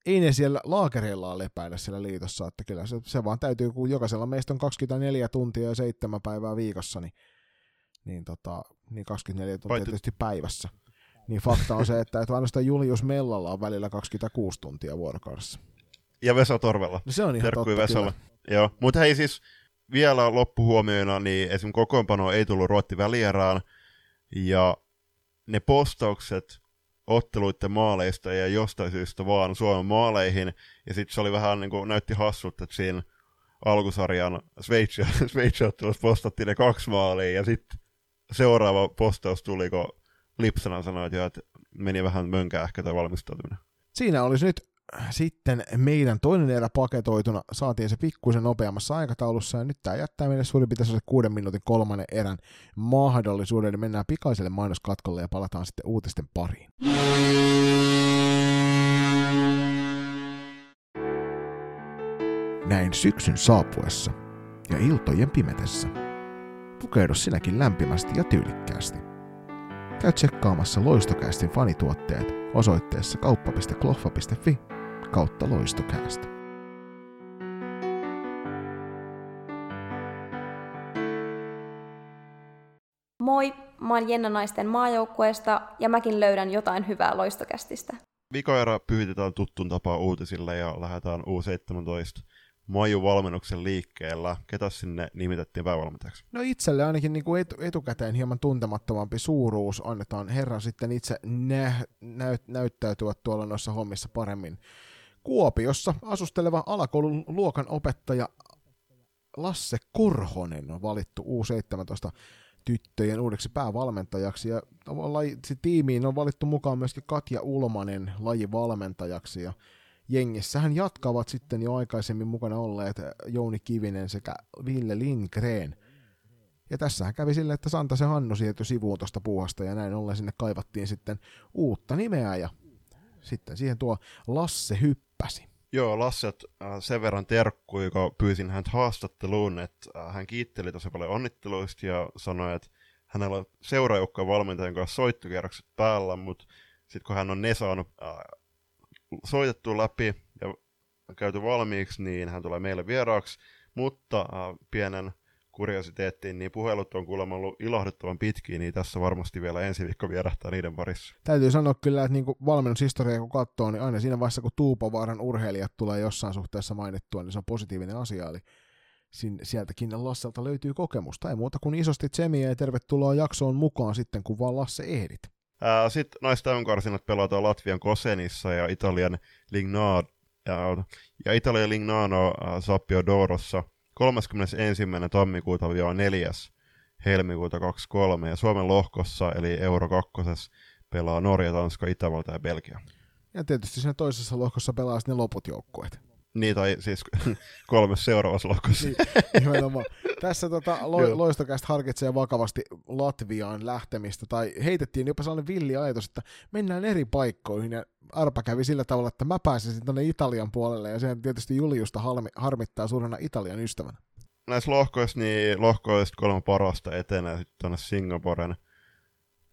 ei ne siellä laakereillaan lepäillä siellä liitossa, että kyllä se, se vaan täytyy, kun jokaisella meistä on 24 tuntia ja 7 päivää viikossa, niin, niin, tota, niin 24 tuntia Paitsi... tietysti päivässä. Niin fakta on se, että, että ainoastaan Julius Mellalla on välillä 26 tuntia vuorokaudessa. Ja Vesa Torvella. No se on ihan Terkkui totta, Vesalla. Joo, mutta hei siis vielä loppuhuomioina, niin esim. kokoonpano ei tullut Ruotti välierään, ja ne postaukset otteluiden maaleista ja jostain syystä vaan Suomen maaleihin, ja sitten se oli vähän niin kuin, näytti hassut, että siinä alkusarjan (laughs) Sveitsi-ottelussa postattiin ne kaksi maalia, ja sitten seuraava postaus tuli, kun Lipsana sanoi, että meni vähän mönkää ehkä tämä valmistautuminen. Siinä olisi nyt sitten meidän toinen erä paketoituna saatiin se pikkuisen nopeammassa aikataulussa, ja nyt tämä jättää meille suurin piirtein kuuden minuutin kolmannen erän mahdollisuuden, niin mennään pikaiselle mainoskatkolle ja palataan sitten uutisten pariin. Näin syksyn saapuessa ja iltojen pimetessä. Pukeudu sinäkin lämpimästi ja tyylikkäästi. Käy tsekkaamassa Loistokästin fanituotteet osoitteessa kauppa.kloffa.fi kautta loistokäästä. Moi, mä oon Jenna Naisten maajoukkueesta ja mäkin löydän jotain hyvää loistokästistä. Vikaera pyhitetään tuttun tapaa uutisille ja lähdetään U17 Maju-valmennuksen liikkeellä. Ketä sinne nimitettiin päävalmentajaksi? No itselle ainakin niin kuin etu, etukäteen hieman tuntemattomampi suuruus annetaan herran sitten itse nä, näyt, näyttäytyä tuolla noissa hommissa paremmin. Kuopiossa asusteleva alakoulun luokan opettaja Lasse Korhonen on valittu U17 tyttöjen uudeksi päävalmentajaksi. Ja tiimiin on valittu mukaan myöskin Katja Ulmanen lajivalmentajaksi. Ja jengissähän jatkavat sitten jo aikaisemmin mukana olleet Jouni Kivinen sekä Ville Lindgren. Ja tässähän kävi sille, että Santasen Hannu siirtyi sivuun tuosta puuhasta ja näin ollen sinne kaivattiin sitten uutta nimeä. Ja sitten siihen tuo Lasse hyppäsi. Joo, Lasse äh, sen verran terkkui, kun pyysin häntä haastatteluun, että äh, hän kiitteli tosi paljon onnitteluista ja sanoi, että hänellä on seuraajoukkojen valmentajan kanssa soittokierrokset päällä, mutta sitten kun hän on ne saanut äh, soitettu läpi ja käyty valmiiksi, niin hän tulee meille vieraaksi, mutta äh, pienen kuriositeettiin, niin puhelut on kuulemma ollut ilahduttavan pitkiä, niin tässä varmasti vielä ensi viikko vierähtää niiden parissa. Täytyy sanoa kyllä, että niin valmennushistoria kun katsoo, niin aina siinä vaiheessa, kun Tuupovaaran urheilijat tulee jossain suhteessa mainittua, niin se on positiivinen asia. Eli sieltäkin Lasselta löytyy kokemusta. Ei muuta kuin isosti tsemiä ja tervetuloa jaksoon mukaan sitten, kun vaan Lasse ehdit. Sitten naisten karsinat pelataan Latvian Kosenissa ja Italian Lignano ja, ja Italian Lignano Sappio Dorossa 31. tammikuuta 4. helmikuuta 23 ja Suomen lohkossa eli Euro 2 pelaa Norja, Tanska, Itävalta ja Belgia. Ja tietysti siinä toisessa lohkossa pelaa ne loput joukkueet. Niin, tai siis (laughs) kolme seuraavassa lohkossa. niin, nimenomaan. Tässä tota, lo, loistokästä harkitsee vakavasti Latviaan lähtemistä, tai heitettiin jopa sellainen villi ajatus, että mennään eri paikkoihin, ja arpa kävi sillä tavalla, että mä pääsisin tuonne Italian puolelle, ja sehän tietysti Juliusta halmi, harmittaa suurena Italian ystävänä. Näissä lohkoissa, niin lohkoista kolme parasta etenee sitten tuonne Singaporen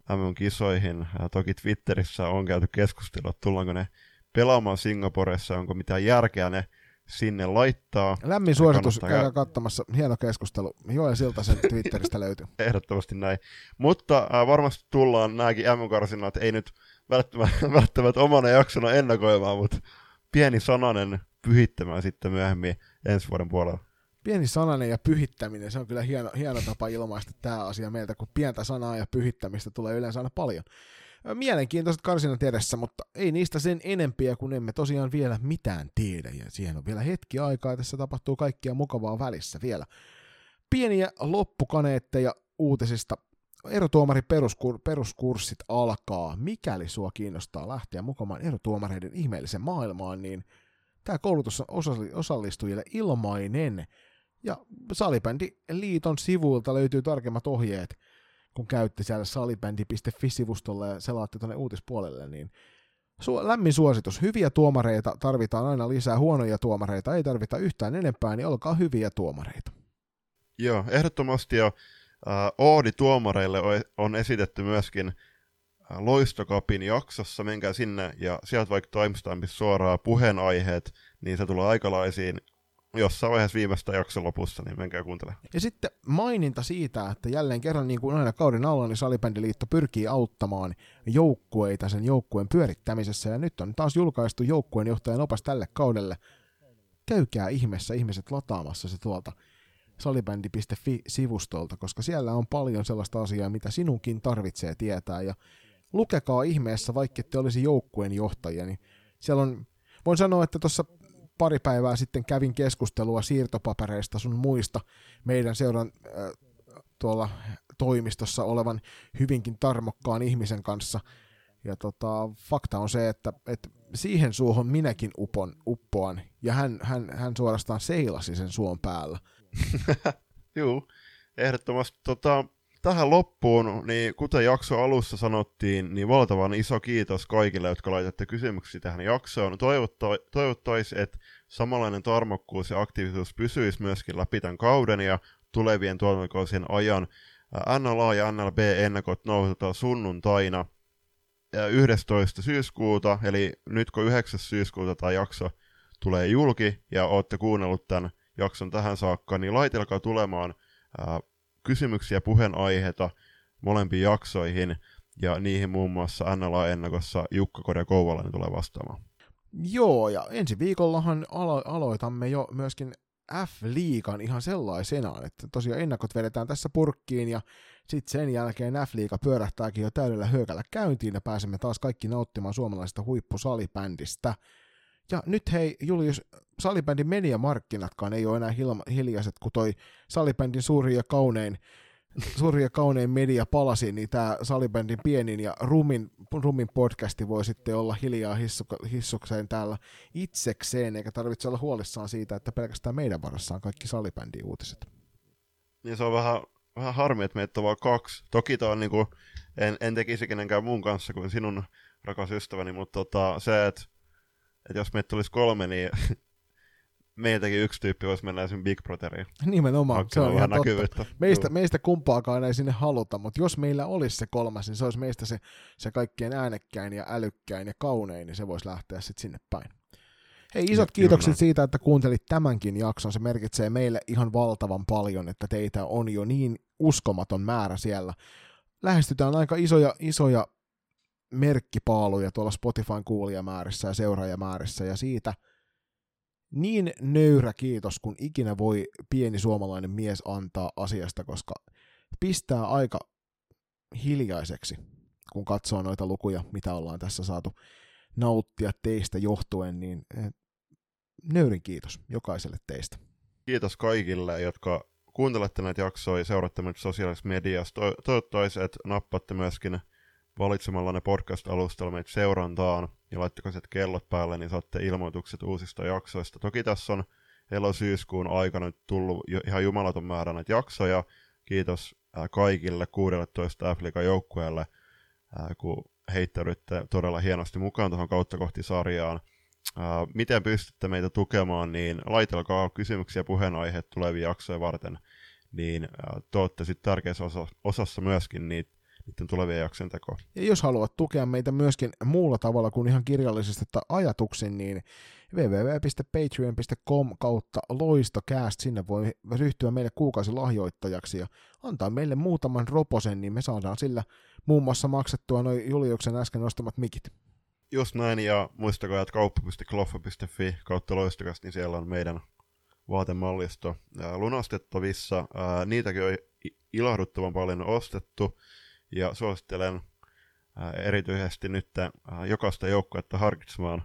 MM-kisoihin. Ja toki Twitterissä on käyty keskustelua, tullaanko ne pelaamaan Singaporessa, onko mitään järkeä ne sinne laittaa. Lämmin suositus, käydään katsomassa. Hieno keskustelu. Joel Siltasen Twitteristä löytyy. (laughs) Ehdottomasti näin. Mutta äh, varmasti tullaan nämäkin M-karsinat, ei nyt välttämättä, (laughs) välttämättä omana jaksona ennakoimaan, mutta pieni sananen pyhittämään sitten myöhemmin ensi vuoden puolella. Pieni sananen ja pyhittäminen, se on kyllä hieno, hieno tapa ilmaista tämä asia meiltä, kun pientä sanaa ja pyhittämistä tulee yleensä aina paljon mielenkiintoiset karsinat edessä, mutta ei niistä sen enempiä, kun emme tosiaan vielä mitään tiedä, ja siihen on vielä hetki aikaa, tässä tapahtuu kaikkia mukavaa välissä vielä. Pieniä loppukaneetteja uutisista. Erotuomari peruskur- peruskurssit alkaa. Mikäli sua kiinnostaa lähteä mukaan erotuomareiden ihmeellisen maailmaan, niin tämä koulutus on osallistujille ilmainen. Ja Salibändi liiton sivuilta löytyy tarkemmat ohjeet – kun käytte siellä salibändi.fi-sivustolla ja selaatte tuonne uutispuolelle, niin su- lämmin suositus. Hyviä tuomareita tarvitaan aina lisää, huonoja tuomareita ei tarvita yhtään enempää, niin olkaa hyviä tuomareita. Joo, ehdottomasti ja äh, Oodi-tuomareille on esitetty myöskin Loistokapin jaksossa, menkää sinne ja sieltä vaikka timestampissa suoraan puheenaiheet, niin se tulee aikalaisiin jossain vaiheessa viimeistä jakson lopussa, niin menkää kuuntelemaan. Ja sitten maininta siitä, että jälleen kerran niin kuin aina kauden alla, niin Salibändiliitto pyrkii auttamaan joukkueita sen joukkueen pyörittämisessä, ja nyt on taas julkaistu joukkueen johtajan opas tälle kaudelle. Käykää ihmeessä ihmiset lataamassa se tuolta salibändi.fi-sivustolta, koska siellä on paljon sellaista asiaa, mitä sinunkin tarvitsee tietää, ja lukekaa ihmeessä, vaikka te olisi joukkueen johtajia, niin siellä on, voin sanoa, että tuossa pari päivää sitten kävin keskustelua siirtopapereista sun muista meidän seuran tuolla toimistossa olevan hyvinkin tarmokkaan ihmisen kanssa. Ja tota, fakta on se, että, että siihen suohon minäkin upon, uppoan, ja hän, hän, hän suorastaan seilasi sen suon päällä. (laughs) Joo, ehdottomasti. Tota, tähän loppuun, niin kuten jakso alussa sanottiin, niin valtavan iso kiitos kaikille, jotka laitatte kysymyksiä tähän jaksoon. Toivottais, toivottais että samanlainen tarmokkuus ja aktiivisuus pysyisi myöskin läpi tämän kauden ja tulevien tuotantokausien ajan. NLA ja NLB-ennakot nousutaan sunnuntaina 11. syyskuuta, eli nyt kun 9. syyskuuta tämä jakso tulee julki ja olette kuunnellut tämän jakson tähän saakka, niin laitelkaa tulemaan kysymyksiä puheenaiheita molempiin jaksoihin, ja niihin muun muassa NLA-ennakossa Jukka Kode Kouvalainen tulee vastaamaan. Joo, ja ensi viikollahan alo- aloitamme jo myöskin F-liigan ihan sellaisenaan, että tosiaan ennakot vedetään tässä purkkiin ja sitten sen jälkeen F-liiga pyörähtääkin jo täydellä hyökällä käyntiin ja pääsemme taas kaikki nauttimaan suomalaisesta huippusalibändistä. Ja nyt hei Julius, salibändin mediamarkkinatkaan ei ole enää hil- hiljaiset, kun toi salibändin suuri ja kaunein suuri ja kaunein media palasi, niin tämä salibändin pienin ja rumin, rumin podcasti voi sitten olla hiljaa hissu- hissukseen täällä itsekseen, eikä tarvitse olla huolissaan siitä, että pelkästään meidän varassa on kaikki salibändin uutiset. Niin se on vähän, vähän harmi, että meitä on vaan kaksi. Toki tämä on niinku, en, en tekisi kenenkään muun kanssa kuin sinun rakas ystäväni, mutta tota, se, että, että jos meitä tulisi kolme, niin (laughs) meiltäkin yksi tyyppi voisi mennä esimerkiksi Big Brotheriin. Nimenomaan, se on ihan totta. Meistä, meistä kumpaakaan ei sinne haluta, mutta jos meillä olisi se kolmas, niin se olisi meistä se, se kaikkien äänekkäin ja älykkäin ja kaunein, niin se voisi lähteä sitten sinne päin. Hei, isot ja, kiitokset siitä, että kuuntelit tämänkin jakson. Se merkitsee meille ihan valtavan paljon, että teitä on jo niin uskomaton määrä siellä. Lähestytään aika isoja, isoja merkkipaaluja tuolla Spotifyn kuulijamäärissä ja seuraajamäärissä, ja siitä – niin nöyrä kiitos, kun ikinä voi pieni suomalainen mies antaa asiasta, koska pistää aika hiljaiseksi, kun katsoo noita lukuja, mitä ollaan tässä saatu nauttia teistä johtuen, niin eh, nöyrin kiitos jokaiselle teistä. Kiitos kaikille, jotka kuuntelette näitä jaksoja ja seuraatte meitä sosiaalisessa mediassa. Toivottavasti, että nappatte myöskin valitsemalla ne podcast-alustalla meitä seurantaan ja laittakaa sieltä kellot päälle, niin saatte ilmoitukset uusista jaksoista. Toki tässä on elo-syyskuun aikana nyt tullut ihan jumalaton määrä näitä jaksoja. Kiitos kaikille 16 f joukkueelle, kun heittäydytte todella hienosti mukaan tuohon kautta kohti sarjaan. Miten pystytte meitä tukemaan, niin laitelkaa kysymyksiä puheenaiheet tulevia jaksoja varten, niin te olette sitten tärkeässä osassa myöskin niitä niiden tulevien jaksojen tekoa. Ja jos haluat tukea meitä myöskin muulla tavalla kuin ihan kirjallisesti tai ajatuksin, niin www.patreon.com kautta loistocast, sinne voi ryhtyä meille kuukausilahjoittajaksi ja antaa meille muutaman roposen, niin me saadaan sillä muun muassa maksettua noin Juliuksen äsken nostamat mikit. Just näin, ja muistakaa, että kauppa.kloffa.fi kautta loistokast, niin siellä on meidän vaatemallisto lunastettavissa. Niitäkin on ilahduttavan paljon ostettu. Ja suosittelen ää, erityisesti nyt ää, jokaista joukkuetta harkitsemaan,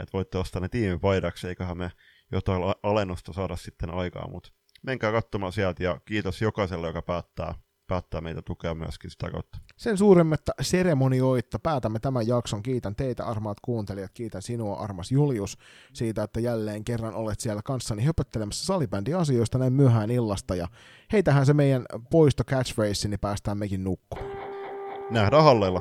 että voitte ostaa ne tiimipaidaksi, eiköhän me jotain alennusta saada sitten aikaa, mutta menkää katsomaan sieltä ja kiitos jokaiselle, joka päättää päättää meitä tukea myöskin sitä kautta. Sen suuremmatta seremonioitta päätämme tämän jakson. Kiitän teitä armaat kuuntelijat, kiitän sinua armas Julius siitä, että jälleen kerran olet siellä kanssani höpöttelemässä salibändiasioista näin myöhään illasta. Ja heitähän se meidän poisto catchphrase, niin päästään mekin nukkumaan. Nähdään halleilla.